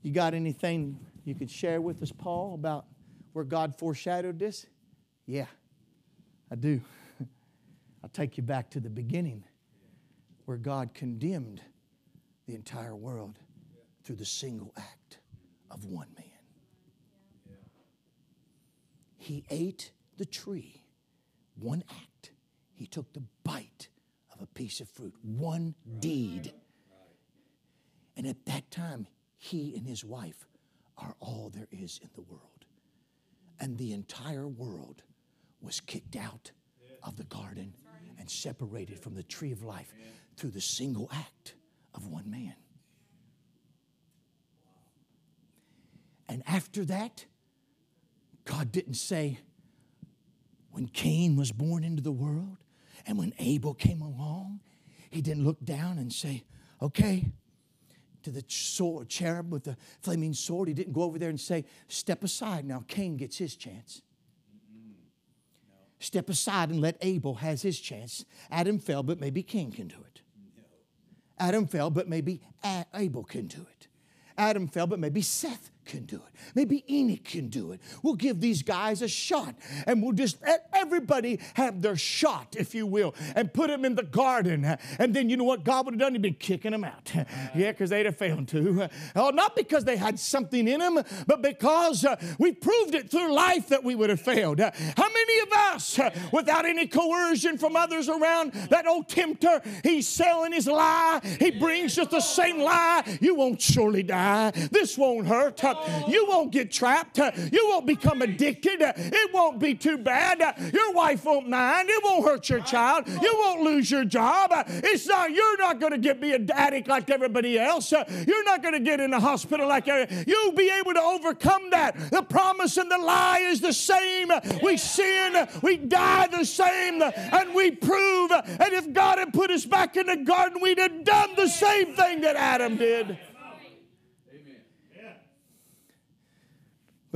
You got anything you could share with us, Paul, about where God foreshadowed this? Yeah, I do. I'll take you back to the beginning where God condemned the entire world through the single act of one man. He ate the tree, one act. He took the bite of a piece of fruit, one deed. And at that time, he and his wife are all there is in the world. And the entire world was kicked out of the garden and separated from the tree of life through the single act of one man. And after that, God didn't say, when Cain was born into the world and when Abel came along, he didn't look down and say, okay, to the sword, cherub with the flaming sword. He didn't go over there and say, step aside. Now Cain gets his chance. Step aside and let Abel has his chance. Adam fell, but maybe Cain can do it. Adam fell, but maybe Abel can do it. Adam fell, but maybe Seth can do it. Maybe Enoch can do it. We'll give these guys a shot and we'll just let everybody have their shot, if you will, and put them in the garden. And then you know what God would have done? He'd been kicking them out. yeah, because they'd have failed to. Oh, not because they had something in them, but because uh, we proved it through life that we would have failed. Uh, how many of us, uh, without any coercion from others around, that old tempter, he's selling his lie, he brings just the same lie. You won't surely die. This won't hurt. You won't get trapped. You won't become addicted. It won't be too bad. Your wife won't mind. It won't hurt your child. You won't lose your job. It's not, you're not going to get be an addict like everybody else. You're not going to get in the hospital like everybody. You'll be able to overcome that. The promise and the lie is the same. We sin, we die the same, and we prove. And if God had put us back in the garden, we'd have done the same thing that Adam did.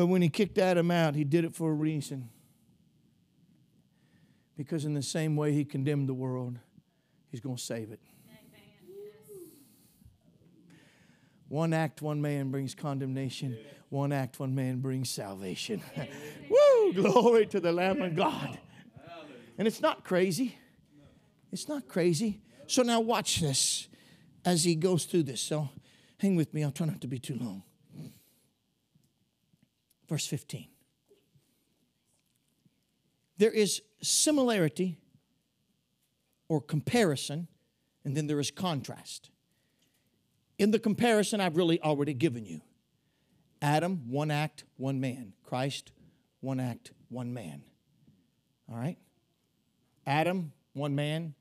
But when he kicked Adam out, he did it for a reason. Because in the same way he condemned the world, he's going to save it. One act, one man brings condemnation. One act, one man brings salvation. Woo! Glory to the Lamb of God. And it's not crazy. It's not crazy. So now watch this as he goes through this. So hang with me. I'll try not to be too long. Verse 15. There is similarity or comparison, and then there is contrast. In the comparison, I've really already given you Adam, one act, one man. Christ, one act, one man. All right? Adam, one man,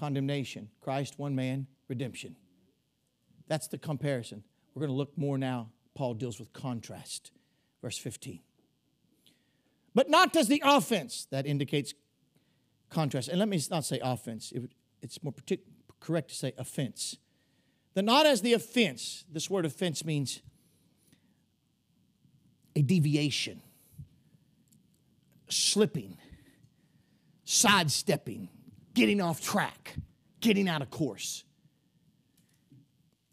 condemnation. Christ, one man, redemption. That's the comparison. We're going to look more now. Paul deals with contrast. Verse 15. But not as the offense. That indicates contrast. And let me not say offense, it, it's more partic- correct to say offense. The not as the offense. This word offense means a deviation, slipping, sidestepping, getting off track, getting out of course.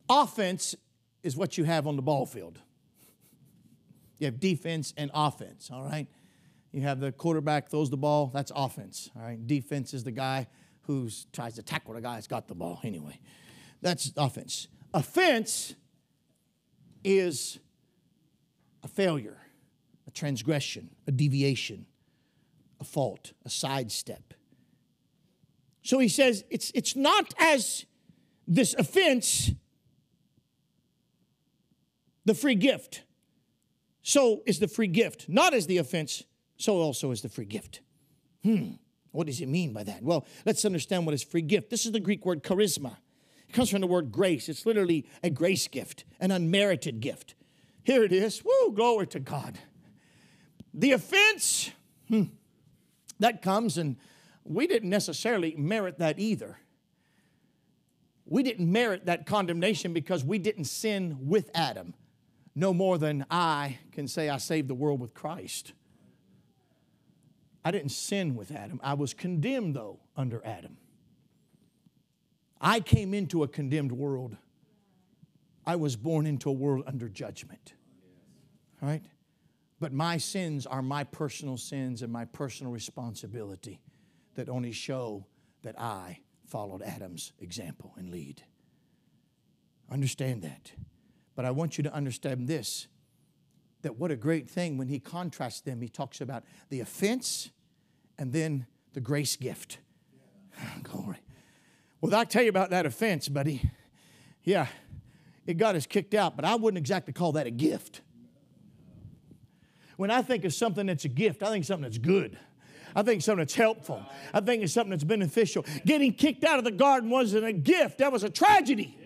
Offense is what you have on the ball field. You have defense and offense, all right? You have the quarterback throws the ball, that's offense, all right? Defense is the guy who tries to tackle the guy that's got the ball anyway. That's offense. Offense is a failure, a transgression, a deviation, a fault, a sidestep. So he says it's, it's not as this offense, the free gift so is the free gift. Not as the offense, so also is the free gift. Hmm, what does he mean by that? Well, let's understand what is free gift. This is the Greek word charisma. It comes from the word grace. It's literally a grace gift, an unmerited gift. Here it is. Woo, glory to God. The offense, hmm, that comes, and we didn't necessarily merit that either. We didn't merit that condemnation because we didn't sin with Adam no more than I can say I saved the world with Christ. I didn't sin with Adam. I was condemned, though, under Adam. I came into a condemned world. I was born into a world under judgment. Right? But my sins are my personal sins and my personal responsibility that only show that I followed Adam's example and lead. Understand that. But I want you to understand this that what a great thing when he contrasts them, he talks about the offense and then the grace gift. Glory. Well, I'll tell you about that offense, buddy. Yeah. it got us kicked out, but I wouldn't exactly call that a gift. When I think of something that's a gift, I think something that's good. I think something that's helpful. I think it's something that's beneficial. Getting kicked out of the garden wasn't a gift, that was a tragedy.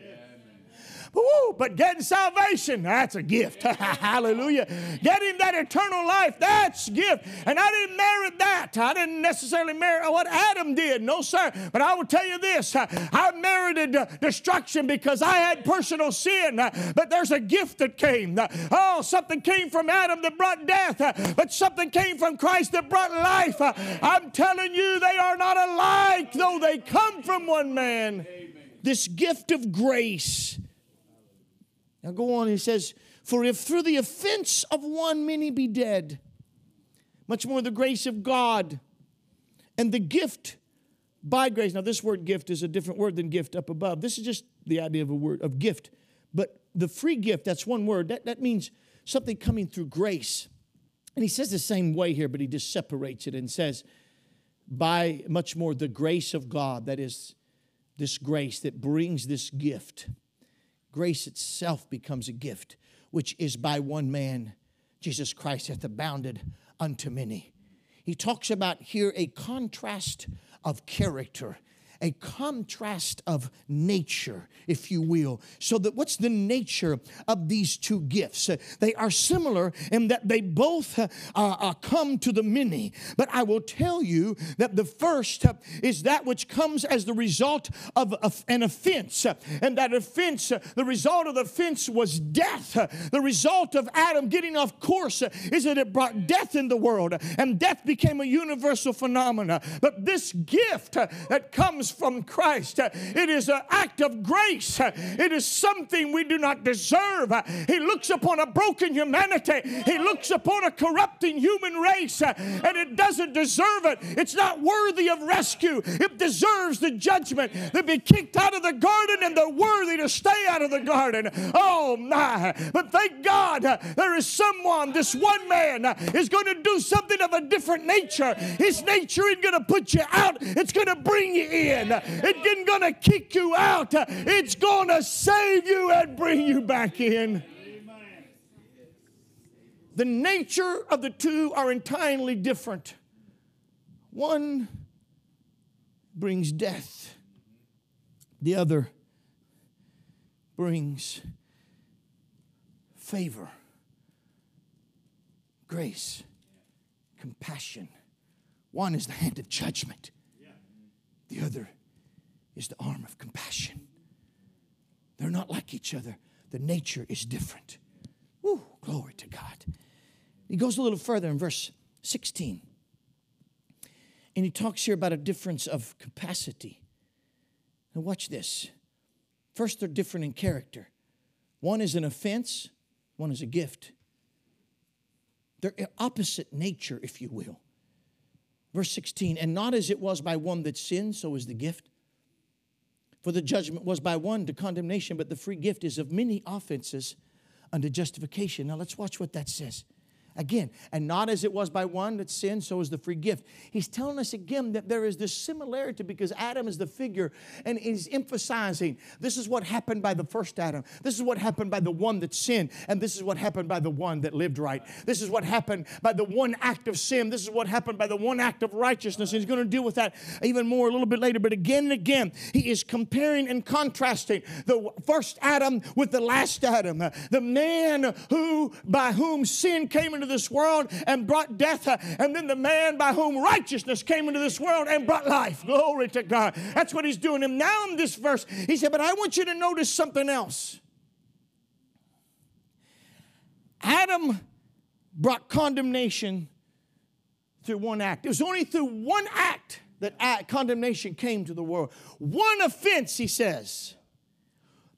Woo, but getting salvation, that's a gift. Hallelujah. Getting that eternal life, that's a gift. And I didn't merit that. I didn't necessarily merit what Adam did. No, sir. But I will tell you this I merited uh, destruction because I had personal sin. Uh, but there's a gift that came. Uh, oh, something came from Adam that brought death, but something came from Christ that brought life. I'm telling you, they are not alike, though they come from one man. This gift of grace now go on, he says, For if through the offense of one many be dead, much more the grace of God and the gift by grace. Now, this word gift is a different word than gift up above. This is just the idea of a word of gift. But the free gift, that's one word. That, that means something coming through grace. And he says the same way here, but he just separates it and says, by much more the grace of God, that is this grace that brings this gift grace itself becomes a gift, which is by one man, Jesus Christ, hath abounded unto many. He talks about here a contrast of character a contrast of nature, if you will. So that what's the nature of these two gifts? Uh, they are similar in that they both uh, uh, come to the many. But I will tell you that the first uh, is that which comes as the result of an offense. And that offense, uh, the result of the offense was death. The result of Adam getting off course uh, is that it brought death in the world. And death became a universal phenomenon. But this gift that comes comes from Christ. It is an act of grace. It is something we do not deserve. He looks upon a broken humanity, He looks upon a corrupting human race, and it doesn't deserve it. It's not worthy of rescue. It deserves the judgment. They'd be kicked out of the garden, and they're worthy to stay out of the garden. Oh, my. But thank God there is someone, this one man, is going to do something of a different nature. His nature isn't going to put you out, it's going to bring you in in. It isn't going to kick you out, it's going to save you and bring you back in. The nature of the two are entirely different. One brings death, the other brings favor, grace, compassion. One is the hand of judgment, the other is the arm of compassion. They're not like each other, the nature is different. Woo, glory to God. He goes a little further in verse 16. And he talks here about a difference of capacity. Now, watch this. First, they're different in character. One is an offense, one is a gift. They're opposite nature, if you will. Verse 16, and not as it was by one that sinned, so is the gift. For the judgment was by one to condemnation, but the free gift is of many offenses unto justification. Now let's watch what that says. Again, and not as it was by one that sinned, so is the free gift. He's telling us again that there is this similarity because Adam is the figure and he's emphasizing this is what happened by the first Adam. This is what happened by the one that sinned, and this is what happened by the one that lived right. This is what happened by the one act of sin. This is what happened by the one act of righteousness. And he's going to deal with that even more a little bit later. But again and again, he is comparing and contrasting the first Adam with the last Adam. The man who by whom sin came into this world and brought death, uh, and then the man by whom righteousness came into this world and brought life. Glory to God. That's what he's doing. And now in this verse, he said, But I want you to notice something else. Adam brought condemnation through one act. It was only through one act that condemnation came to the world. One offense, he says.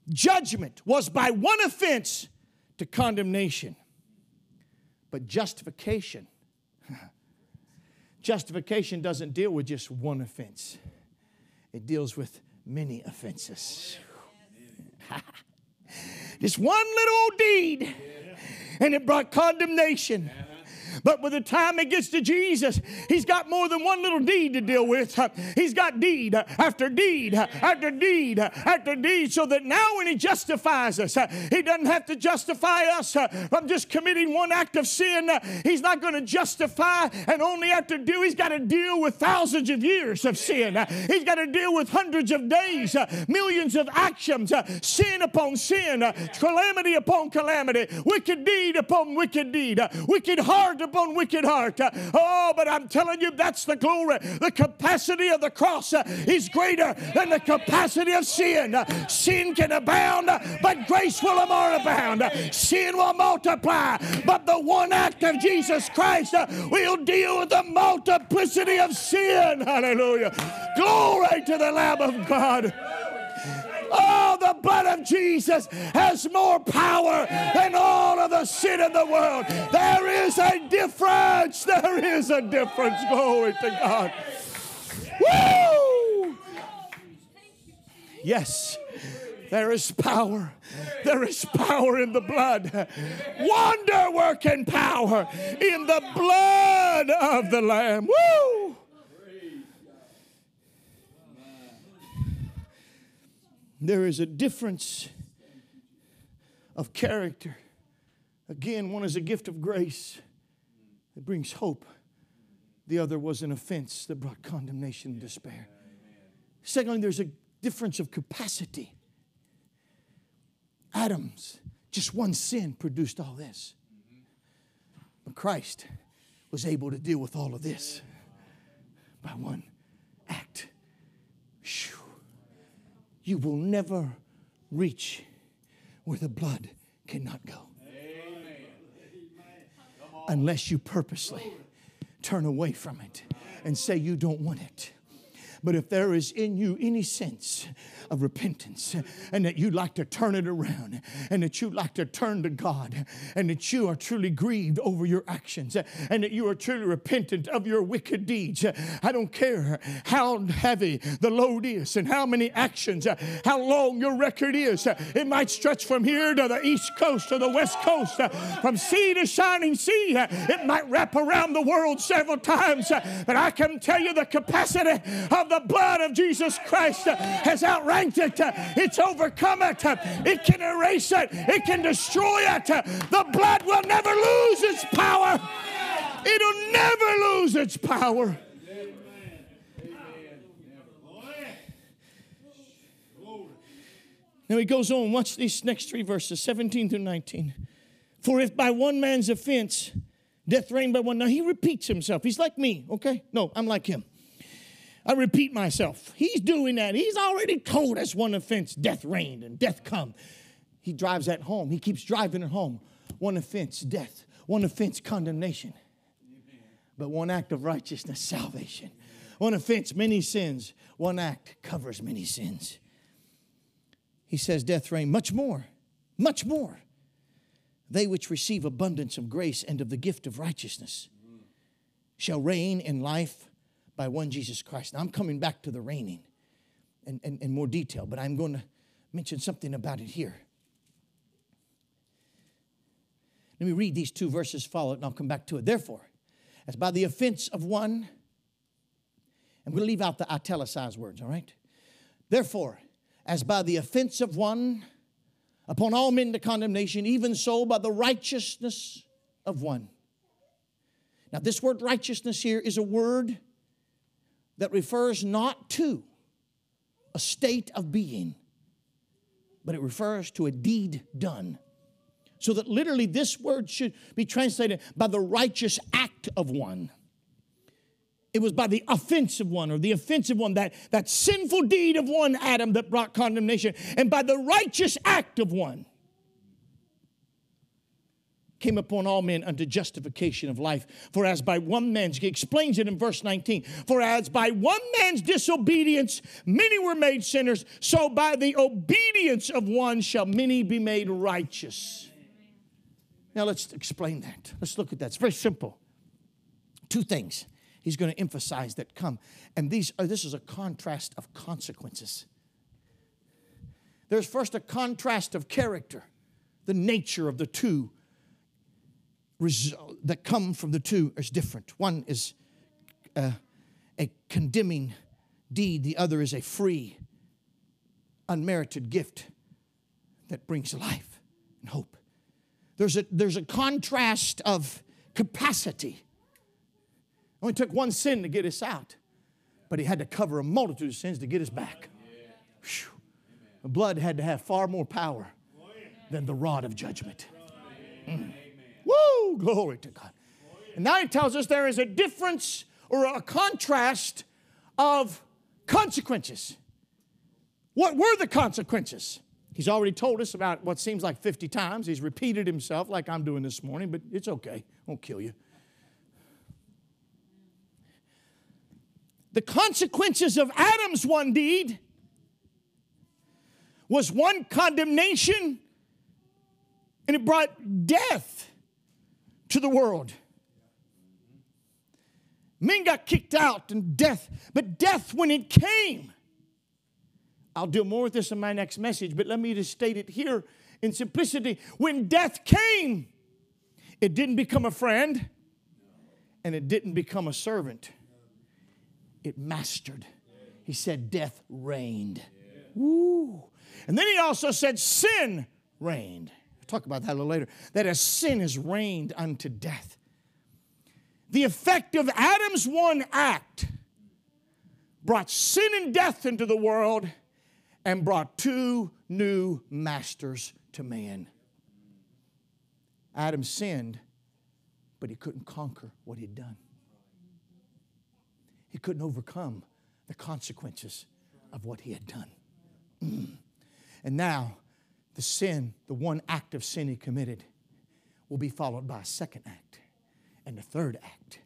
Judgment was by one offense to condemnation. But justification, justification doesn't deal with just one offense, it deals with many offenses. just one little deed, and it brought condemnation. But by the time it gets to Jesus, he's got more than one little deed to deal with. He's got deed after deed after deed after deed, so that now when he justifies us, he doesn't have to justify us from just committing one act of sin. He's not going to justify and only have to do, he's got to deal with thousands of years of sin. He's got to deal with hundreds of days, millions of actions, sin upon sin, calamity upon calamity, wicked deed upon wicked deed, wicked heart upon wicked heart. Oh, but I'm telling you, that's the glory. The capacity of the cross uh, is greater than the capacity of sin. Sin can abound, but grace will more abound. Sin will multiply, but the one act of Jesus Christ uh, will deal with the multiplicity of sin. Hallelujah. Glory to the Lamb of God. Oh, the blood of Jesus has more power than all of the sin in the world. There is a difference. There is a difference. Glory to God. Woo! Yes. There is power. There is power in the blood. Wonder working power in the blood of the Lamb. Woo! There is a difference of character. Again, one is a gift of grace that brings hope, the other was an offense that brought condemnation and despair. Secondly, there's a difference of capacity. Adam's just one sin produced all this. But Christ was able to deal with all of this by one act. Whew you will never reach where the blood cannot go. Unless you purposely turn away from it and say you don't want it. But if there is in you any sense of repentance and that you'd like to turn it around and that you'd like to turn to God and that you are truly grieved over your actions and that you are truly repentant of your wicked deeds. I don't care how heavy the load is and how many actions, how long your record is. It might stretch from here to the east coast to the west coast, from sea to shining sea. It might wrap around the world several times, but I can tell you the capacity of the blood of Jesus Christ has outranked it, it's overcome it, it can erase it, it can destroy it. The blood will never lose its power, it'll never lose its power. Now he goes on, watch these next three verses 17 through 19. For if by one man's offense death reigned by one, now he repeats himself. He's like me, okay? No, I'm like him. I repeat myself. He's doing that. He's already told us one offense, death reigned and death come. He drives that home. He keeps driving it home. One offense, death. One offense, condemnation. But one act of righteousness, salvation. One offense, many sins. One act covers many sins. He says, Death reigned much more, much more. They which receive abundance of grace and of the gift of righteousness shall reign in life by one Jesus Christ. Now, I'm coming back to the reigning in, in, in more detail, but I'm going to mention something about it here. Let me read these two verses follow it, and I'll come back to it. Therefore, as by the offense of one, I'm going to leave out the italicized words, all right? Therefore, as by the offense of one, upon all men to condemnation, even so by the righteousness of one. Now, this word righteousness here is a word that refers not to a state of being, but it refers to a deed done. So that literally this word should be translated by the righteous act of one. It was by the offensive one or the offensive one, that, that sinful deed of one Adam that brought condemnation, and by the righteous act of one came upon all men unto justification of life. For as by one man's, he explains it in verse 19, for as by one man's disobedience many were made sinners, so by the obedience of one shall many be made righteous. Now let's explain that. Let's look at that. It's very simple. Two things he's going to emphasize that come. And these are, this is a contrast of consequences. There's first a contrast of character, the nature of the two result that come from the two is different. One is uh, a condemning deed, the other is a free, unmerited gift that brings life and hope. There's a, there's a contrast of capacity. It only took one sin to get us out, but he had to cover a multitude of sins to get us back. Whew. The blood had to have far more power than the rod of judgment. Mm. Woo! Glory to God. And now he tells us there is a difference or a contrast of consequences. What were the consequences? He's already told us about what seems like 50 times. He's repeated himself like I'm doing this morning, but it's okay. Won't kill you. The consequences of Adam's one deed was one condemnation and it brought death to the world. Men got kicked out and death, but death when it came. I'll deal more with this in my next message, but let me just state it here in simplicity. When death came, it didn't become a friend and it didn't become a servant, it mastered. He said, Death reigned. Woo. And then he also said, Sin reigned. Talk about that a little later. That as sin has reigned unto death the effect of Adam's one act brought sin and death into the world and brought two new masters to man. Adam sinned, but he couldn't conquer what he'd done. He couldn't overcome the consequences of what he had done. Mm. And now, the sin, the one act of sin he committed, will be followed by a second act and a third act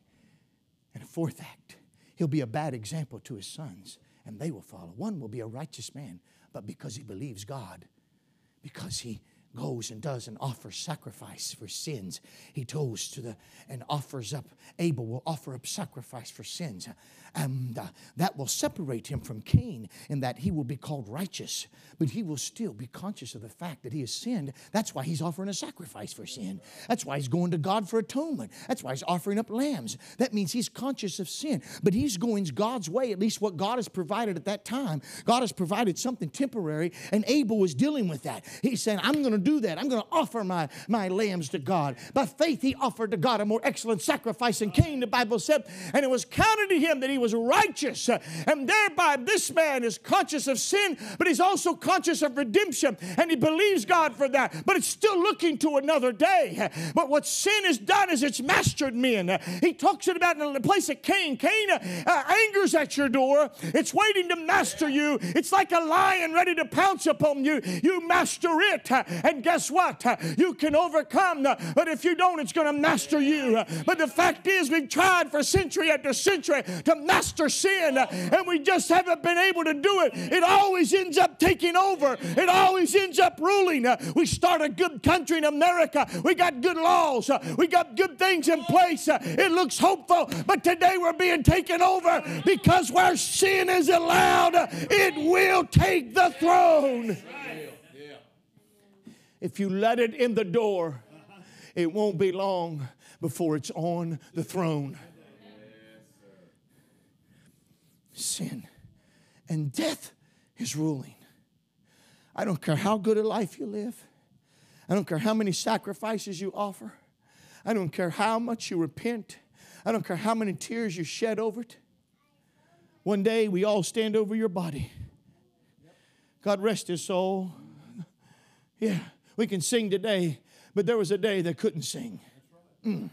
and a fourth act. He'll be a bad example to his sons, and they will follow. One will be a righteous man, but because he believes God, because he goes and does and offers sacrifice for sins. He goes to the and offers up, Abel will offer up sacrifice for sins. And uh, that will separate him from Cain in that he will be called righteous, but he will still be conscious of the fact that he has sinned. That's why he's offering a sacrifice for sin. That's why he's going to God for atonement. That's why he's offering up lambs. That means he's conscious of sin, but he's going God's way, at least what God has provided at that time. God has provided something temporary, and Abel was dealing with that. He's saying, I'm going to do that. I'm going to offer my, my lambs to God. By faith, he offered to God a more excellent sacrifice than Cain, the Bible said, and it was counted to him that he was righteous. And thereby, this man is conscious of sin, but he's also conscious of redemption. And he believes God for that. But it's still looking to another day. But what sin has done is it's mastered men. He talks it about in the place of Cain. Cain uh, angers at your door, it's waiting to master you. It's like a lion ready to pounce upon you. You master it. And guess what? You can overcome. But if you don't, it's going to master you. But the fact is, we've tried for century after century to master sin, and we just haven't been able to do it. It always ends up taking over, it always ends up ruling. We start a good country in America, we got good laws, we got good things in place. It looks hopeful, but today we're being taken over because where sin is allowed, it will take the throne. If you let it in the door, it won't be long before it's on the throne sin, and death is ruling. I don't care how good a life you live, I don't care how many sacrifices you offer, I don't care how much you repent, I don't care how many tears you shed over it. One day we all stand over your body. God rest his soul. Yeah, we can sing today, but there was a day they couldn't sing. Mm.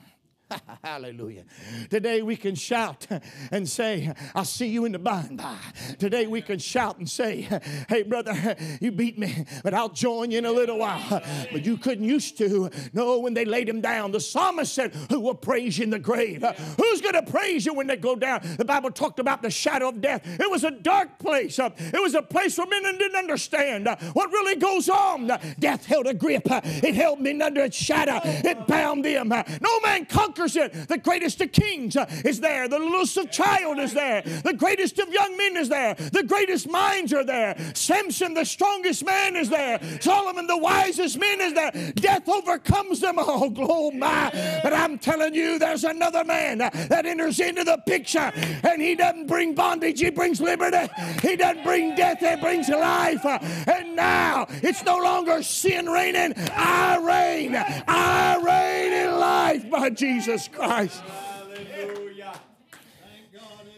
Hallelujah. Today we can shout and say, I'll see you in the by and by. Today we can shout and say, Hey, brother, you beat me, but I'll join you in a little while. But you couldn't used to. No, when they laid him down, the psalmist said, Who will praise you in the grave? Who's going to praise you when they go down? The Bible talked about the shadow of death. It was a dark place. It was a place where men didn't understand what really goes on. Death held a grip, it held men under its shadow, it bound them. No man conquered conquers it. The greatest of kings uh, is there. The littlest of child is there. The greatest of young men is there. The greatest minds are there. Samson, the strongest man, is there. Solomon, the wisest man, is there. Death overcomes them all. Oh my! But I'm telling you, there's another man that enters into the picture, and he doesn't bring bondage. He brings liberty. He doesn't bring death. He brings life. And now it's no longer sin reigning. I reign. I reign in life by Jesus Christ.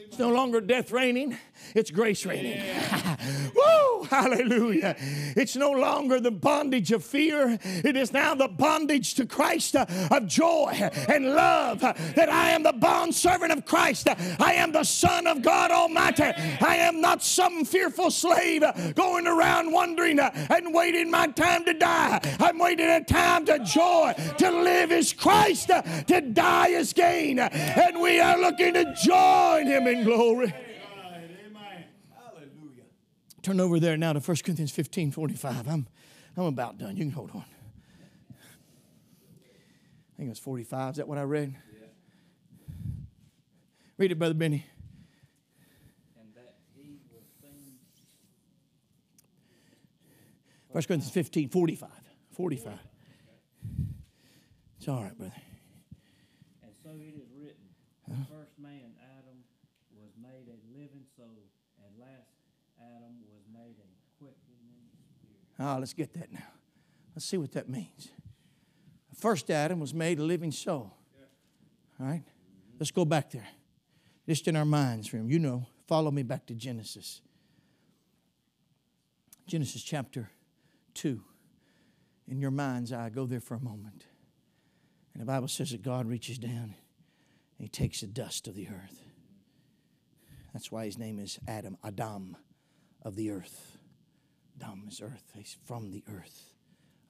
It's no longer death reigning. It's grace reigning. Woo! Hallelujah. It's no longer the bondage of fear. It is now the bondage to Christ uh, of joy and love uh, that I am the bond servant of Christ. I am the Son of God Almighty. I am not some fearful slave uh, going around wondering and waiting my time to die. I'm waiting a time to joy. To live is Christ, to die is gain. And we are looking to join Him in glory. Turn over there now to 1 Corinthians 15 45. I'm, I'm about done. You can hold on. I think it was 45. Is that what I read? Yeah. Read it, Brother Benny. First Corinthians 15, 45. 45. It's all right, brother. And so it is written, the first man, Adam, was made a living soul, and last Adam was made a quickening spirit. Ah, let's get that now. Let's see what that means. The first Adam was made a living soul. All right? Let's go back there. Just in our minds, from you know, follow me back to Genesis. Genesis chapter 2. In your mind's eye, go there for a moment. And the Bible says that God reaches down and he takes the dust of the earth. That's why his name is Adam, Adam of the earth. Adam is earth. He's from the earth.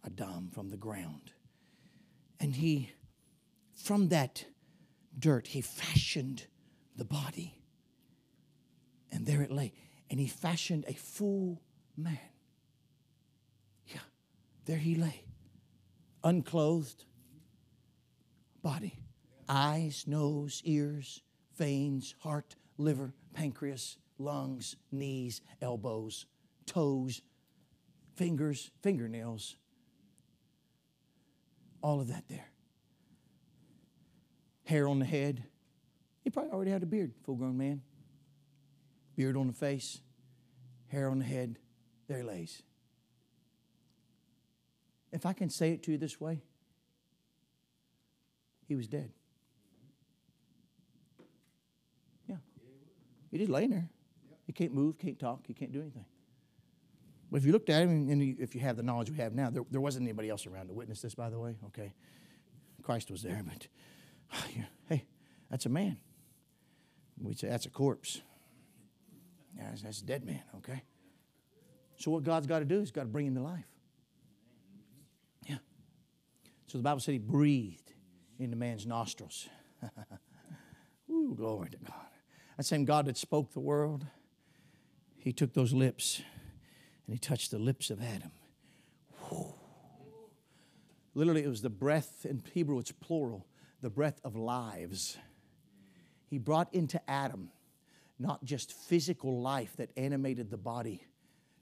Adam from the ground. And he, from that dirt, he fashioned the body. And there it lay. And he fashioned a full man. Yeah, there he lay. Unclothed body. Eyes, nose, ears, veins, heart, liver, pancreas, lungs, knees, elbows, toes, fingers, fingernails, all of that there. Hair on the head. He probably already had a beard, full grown man. Beard on the face, hair on the head. There he lays. If I can say it to you this way, he was dead. Yeah. He just laying there. He can't move, can't talk, he can't do anything. But if you looked at him, and if you have the knowledge we have now, there, there wasn't anybody else around to witness this, by the way. Okay. Christ was there, but hey, that's a man. We'd say that's a corpse. That's, that's a dead man, okay? So what God's got to do is got to bring him to life. Yeah. So the Bible said he breathed into man's nostrils. Ooh, glory to God. That same God that spoke the world he took those lips and he touched the lips of Adam. Literally, it was the breath, in Hebrew it's plural, the breath of lives. He brought into Adam not just physical life that animated the body,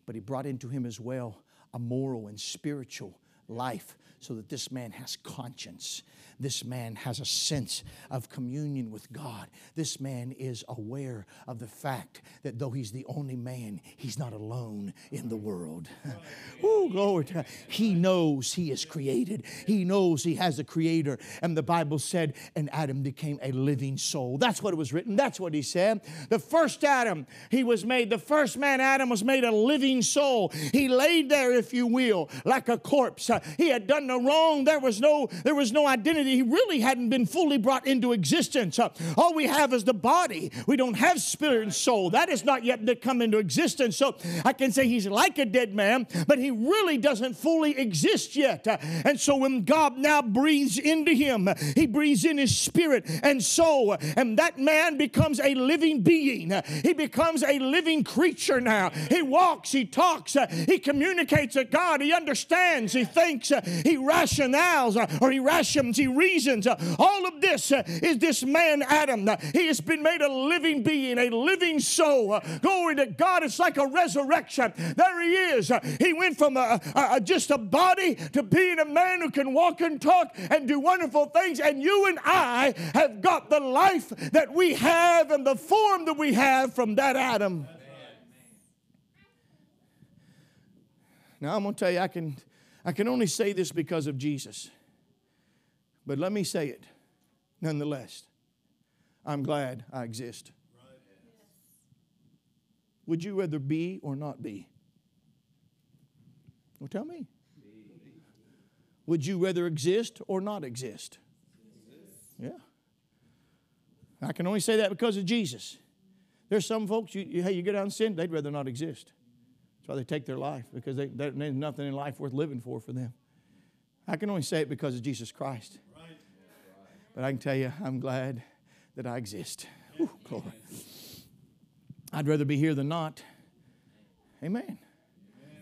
but he brought into him as well a moral and spiritual life so that this man has conscience. This man has a sense of communion with God. This man is aware of the fact that though he's the only man, he's not alone in the world. oh, glory to God. He knows he is created, he knows he has a creator. And the Bible said, and Adam became a living soul. That's what it was written. That's what he said. The first Adam, he was made, the first man, Adam, was made a living soul. He laid there, if you will, like a corpse. Uh, He had done no wrong. There was no, there was no identity. He really hadn't been fully brought into existence. Uh, all we have is the body. We don't have spirit and soul. That has not yet to come into existence. So I can say he's like a dead man, but he really doesn't fully exist yet. Uh, and so when God now breathes into him, he breathes in his spirit and soul, and that man becomes a living being. He becomes a living creature now. He walks, he talks, he communicates with God, he understands, he thinks thinks, uh, he rationales, uh, or he rations, he reasons. Uh, all of this is this man Adam. He has been made a living being, a living soul. Glory to God. It's like a resurrection. There he is. He went from a, a- just a body to being a man who can walk and talk and do wonderful things. And you and I have got the life that we have and the form that we have from that Adam. Now I'm going to tell you, I can, I can only say this because of Jesus. But let me say it nonetheless. I'm glad I exist. Would you rather be or not be? Well, tell me. Would you rather exist or not exist? Yeah. I can only say that because of Jesus. There's some folks, you, hey, you get out and sin, they'd rather not exist. That's why they take their life because they, there's nothing in life worth living for for them. I can only say it because of Jesus Christ. But I can tell you, I'm glad that I exist. Whew, glory. I'd rather be here than not. Amen.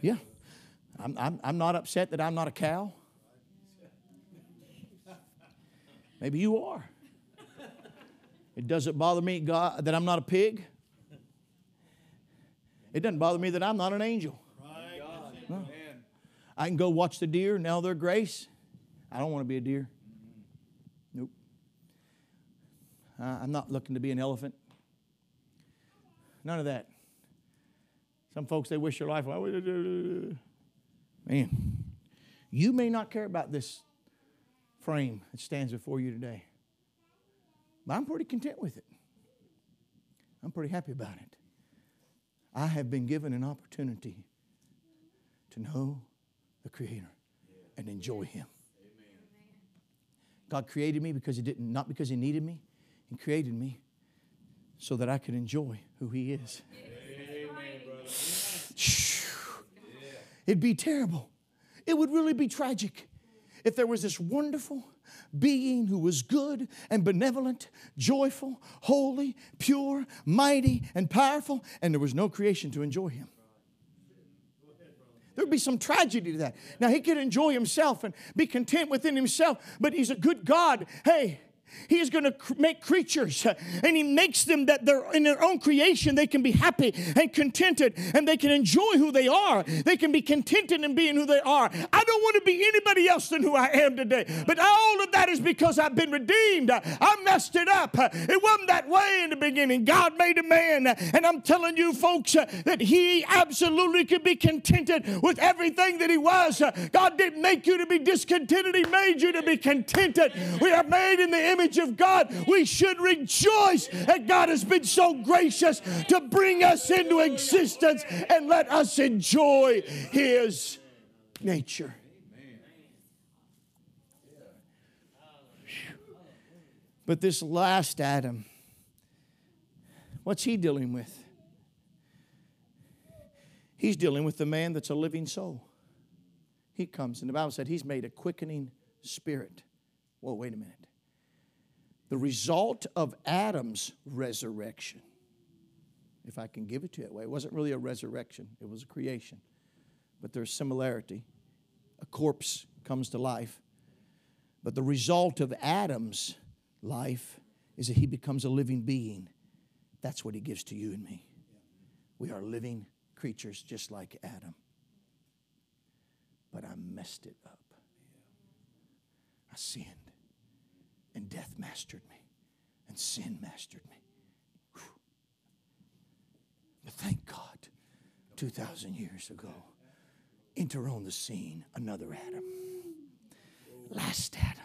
Yeah. I'm, I'm, I'm not upset that I'm not a cow. Maybe you are. It doesn't bother me God, that I'm not a pig. It doesn't bother me that I'm not an angel. No. I can go watch the deer now their grace. I don't want to be a deer. Nope. Uh, I'm not looking to be an elephant. None of that. Some folks, they wish their life. Man, you may not care about this frame that stands before you today, but I'm pretty content with it. I'm pretty happy about it. I have been given an opportunity to know the Creator and enjoy Him. God created me because He didn't, not because He needed me. He created me so that I could enjoy who He is. It'd be terrible. It would really be tragic if there was this wonderful being who was good and benevolent, joyful, holy, pure, mighty, and powerful, and there was no creation to enjoy him. There'd be some tragedy to that. Now, he could enjoy himself and be content within himself, but he's a good God. Hey, he is going to make creatures and he makes them that they're in their own creation they can be happy and contented and they can enjoy who they are. They can be contented in being who they are. I don't want to be anybody else than who i am today but all of that is because i've been redeemed. I messed it up. It wasn't that way in the beginning. God made a man and i'm telling you folks that he absolutely could be contented with everything that he was. God didn't make you to be discontented. He made you to be contented. We are made in the image of God, we should rejoice that God has been so gracious to bring us into existence and let us enjoy His nature. But this last Adam, what's he dealing with? He's dealing with the man that's a living soul. He comes, and the Bible said he's made a quickening spirit. Well, wait a minute the result of Adam's resurrection. If I can give it to you that way, it wasn't really a resurrection, it was a creation. But there's similarity. A corpse comes to life. But the result of Adam's life is that he becomes a living being. That's what he gives to you and me. We are living creatures just like Adam. But I messed it up. I sinned and death mastered me, and sin mastered me. Whew. But thank God, 2,000 years ago, enter on the scene another Adam, last Adam.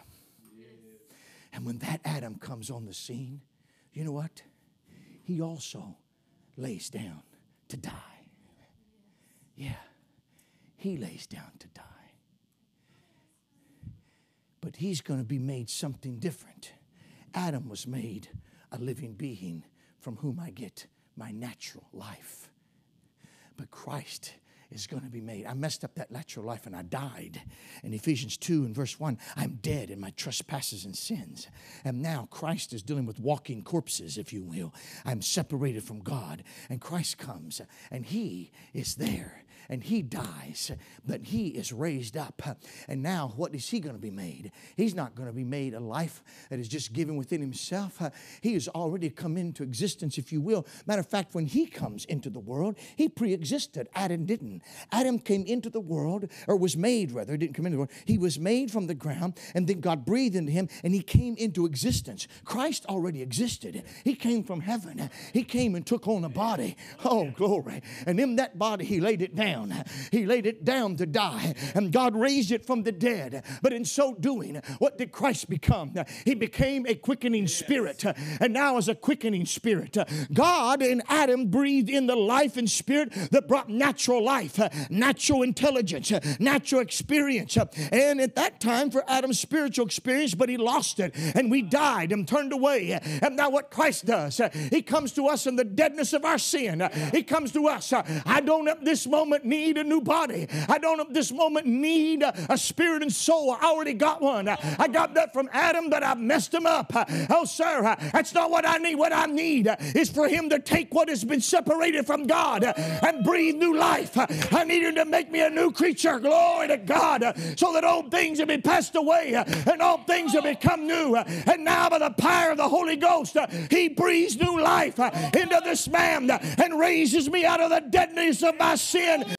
And when that Adam comes on the scene, you know what? He also lays down to die. Yeah, he lays down to die but he's going to be made something different. Adam was made a living being from whom I get my natural life. But Christ is going to be made. I messed up that natural life and I died. In Ephesians 2 and verse 1, I'm dead in my trespasses and sins. And now Christ is dealing with walking corpses, if you will. I'm separated from God. And Christ comes and he is there and he dies, but he is raised up. And now, what is he going to be made? He's not going to be made a life that is just given within himself. He has already come into existence, if you will. Matter of fact, when he comes into the world, he pre existed. Adam didn't. Adam came into the world, or was made rather, he didn't come into the world. He was made from the ground, and then God breathed into him, and he came into existence. Christ already existed. He came from heaven. He came and took on a body. Oh, glory. And in that body, he laid it down. He laid it down to die, and God raised it from the dead. But in so doing, what did Christ become? He became a quickening spirit, and now as a quickening spirit, God in Adam breathed in the life and spirit that brought natural life, natural intelligence, natural experience. And at that time, for Adam's spiritual experience, but he lost it, and we died and turned away. And now, what Christ does, He comes to us in the deadness of our sin. He comes to us. I don't at this moment need a new body. I don't at this moment need a spirit and soul. I already got one. I got that from Adam, but I messed him up. Oh, sir, that's not what I need. What I need is for him to take what has been separated from God and breathe new life. I need him to make me a new creature. Glory to God. So that old things have been passed away and all things have become new. And now, by the power of the Holy Ghost, he breathes new life into this man and raises me out of the deadness of my sin